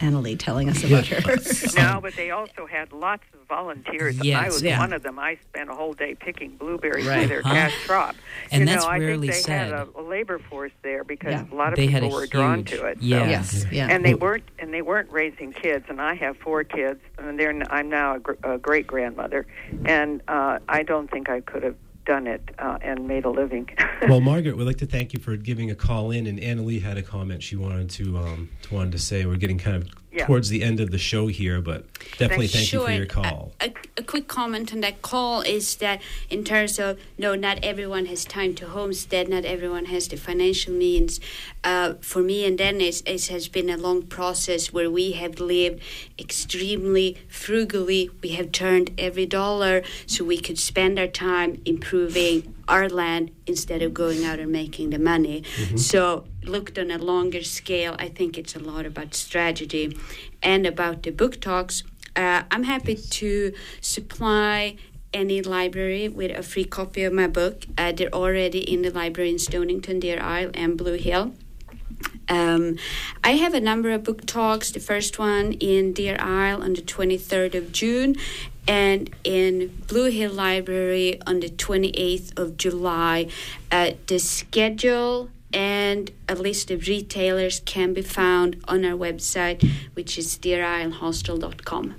[SPEAKER 2] Anneli telling us about her. (laughs)
[SPEAKER 8] No, but they also had lots of volunteers. and I was
[SPEAKER 2] yeah.
[SPEAKER 8] one of them. I spent a whole day picking blueberries
[SPEAKER 2] Right.
[SPEAKER 8] for their
[SPEAKER 4] Huh.
[SPEAKER 8] cash crop.
[SPEAKER 4] And
[SPEAKER 8] you
[SPEAKER 4] that's
[SPEAKER 8] know, I
[SPEAKER 4] rarely
[SPEAKER 8] think they had
[SPEAKER 4] said.
[SPEAKER 8] a, a labor force there because
[SPEAKER 2] Yeah.
[SPEAKER 8] a lot of
[SPEAKER 4] They
[SPEAKER 8] people
[SPEAKER 4] a
[SPEAKER 8] were drawn to it. so-
[SPEAKER 2] yes, yeah.
[SPEAKER 8] and they
[SPEAKER 1] Well-
[SPEAKER 8] weren't and they weren't raising kids and i have four kids and they're n- i'm now a, gr- a great grandmother and uh i don't think i could have done it uh, and made a living (laughs)
[SPEAKER 1] well, Margaret, we'd like to thank you for giving a call in. And Anneli had a comment she wanted to um, to wanted to say. We're getting kind of
[SPEAKER 8] Yeah.
[SPEAKER 1] towards the end of the show here, but definitely thank you for your call.
[SPEAKER 3] A, a quick comment on that call is that in terms of no, not everyone has time to homestead, not everyone has the financial means. Uh, for me and Dennis, it has been a long process where we have lived extremely frugally. We have turned every dollar so we could spend our time improving our land instead of going out and making the money. So, looked on a longer scale, I think it's a lot about strategy and about the book talks. Uh, I'm happy to supply any library with a free copy of my book. Uh, they're already in the library in Stonington, Deer Isle, and Blue Hill. Um, I have a number of book talks. The first one in Deer Isle on the 23rd of June, and in Blue Hill Library on the 28th of July. Uh, the schedule and a list of retailers can be found on our website, which is deerislehostel.com.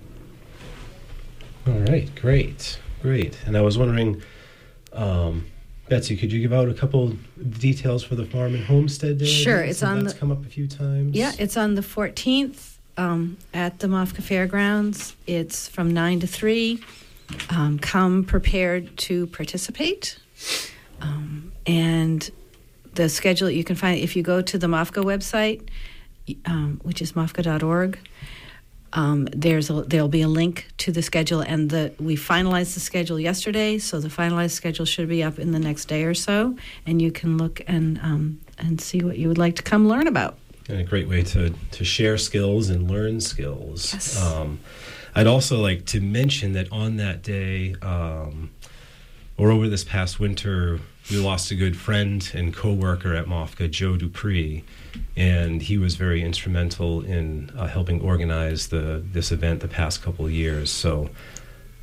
[SPEAKER 1] All right, great, great. And I was wondering, um, Betsy, could you give out a couple details for the farm and homestead day?
[SPEAKER 2] Sure, it's
[SPEAKER 1] since
[SPEAKER 2] on
[SPEAKER 1] that's
[SPEAKER 2] the-
[SPEAKER 1] come up a few times.
[SPEAKER 2] Yeah, it's on the 14th um, at the MOFGA Fairgrounds. It's from 9 to 3. Um, come prepared to participate. Um, and the schedule you can find if you go to the MOFGA website, um, which is mofga.org. Um, there's a, there'll be a link to the schedule, and the we finalized the schedule yesterday, so the finalized schedule should be up in the next day or so, and you can look and um, and see what you would like to come learn about.
[SPEAKER 1] and a great way to to share skills and learn skills.
[SPEAKER 2] Yes.
[SPEAKER 1] Um, I'd also like to mention that on that day, um, or over this past winter, we lost a good friend and coworker at MOFGA, Joe Dupree, and he was very instrumental in uh, helping organize the this event the past couple of years. So.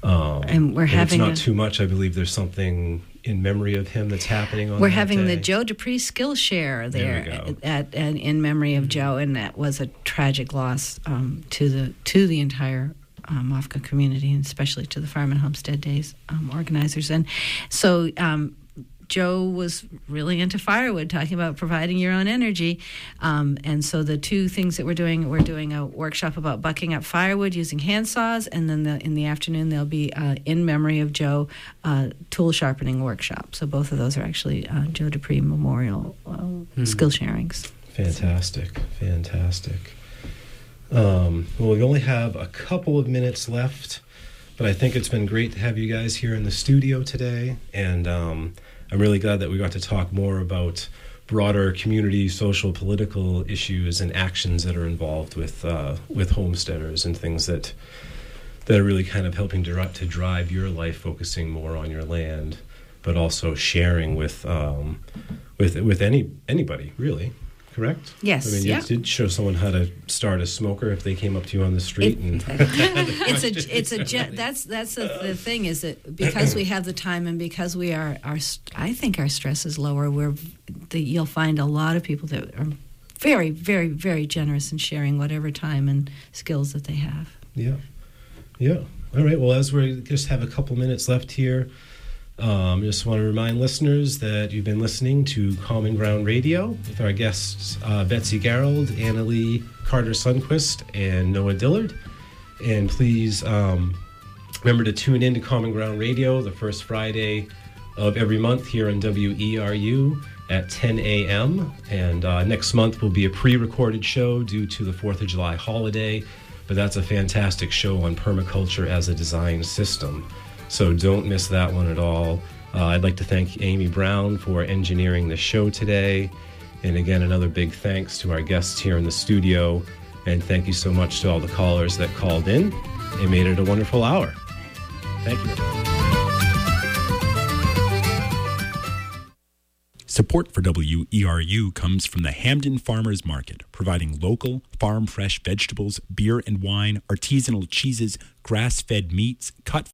[SPEAKER 1] Um,
[SPEAKER 2] And we're
[SPEAKER 1] it's
[SPEAKER 2] having
[SPEAKER 1] not
[SPEAKER 2] a-
[SPEAKER 1] too much. I believe there's something in memory of him that's happening on.
[SPEAKER 2] We're having the. Joe Dupree Skillshare
[SPEAKER 1] There
[SPEAKER 2] there, at, at in memory of Joe, and that was a tragic loss um, to the to the entire um, MOFGA community, and especially to the Farm and Homestead Days um, organizers. And so, um, Joe was really into firewood, talking about providing your own energy. Um, and so the two things that we're doing, we're doing a workshop about bucking up firewood using hand saws, and then the, in the afternoon there'll be uh, in memory of Joe uh, tool sharpening workshop. So both of those are actually uh, Joe Dupree Memorial uh, mm-hmm. skill sharings.
[SPEAKER 1] Fantastic, fantastic. Um, well, we only have a couple of minutes left, but I think it's been great to have you guys here in the studio today, and um, I'm really glad that we got to talk more about broader community, social, political issues and actions that are involved with uh, with homesteaders and things that that are really kind of helping to, to drive your life, focusing more on your land, but also sharing with um, with with any anybody really correct?
[SPEAKER 2] Yes.
[SPEAKER 1] I mean,
[SPEAKER 2] yeah.
[SPEAKER 1] you did show someone how to start a smoker if they came up to you on the street. It, and (laughs)
[SPEAKER 2] it's a, (laughs) it's a, that's that's the, the thing is that because we have the time and because we are, our, I think our stress is lower. We're, the, you'll find a lot of people that are very, very, very generous in sharing whatever time and skills that they have.
[SPEAKER 1] Yeah, yeah. All right. Well, as we just have a couple minutes left here. Um, just want to remind listeners that you've been listening to Common Ground Radio with our guests uh, Betsy Garrold, Anneli Carter Sundqvist, and Noah Dillard. And please um, remember to tune in to Common Ground Radio the first Friday of every month here on WERU at 10 a.m. And uh, next month will be a pre recorded show due to the 4th of July holiday, but that's a fantastic show on permaculture as a design system. So don't miss that one at all. Uh, I'd like to thank Amy Browne for engineering the show today. And again, another big thanks to our guests here in the studio. And thank you so much to all the callers that called in and made it a wonderful hour. Thank you.
[SPEAKER 9] Support for WERU comes from the Hampden Farmers Market, providing local, farm fresh vegetables, beer and wine, artisanal cheeses, grass fed meats, cut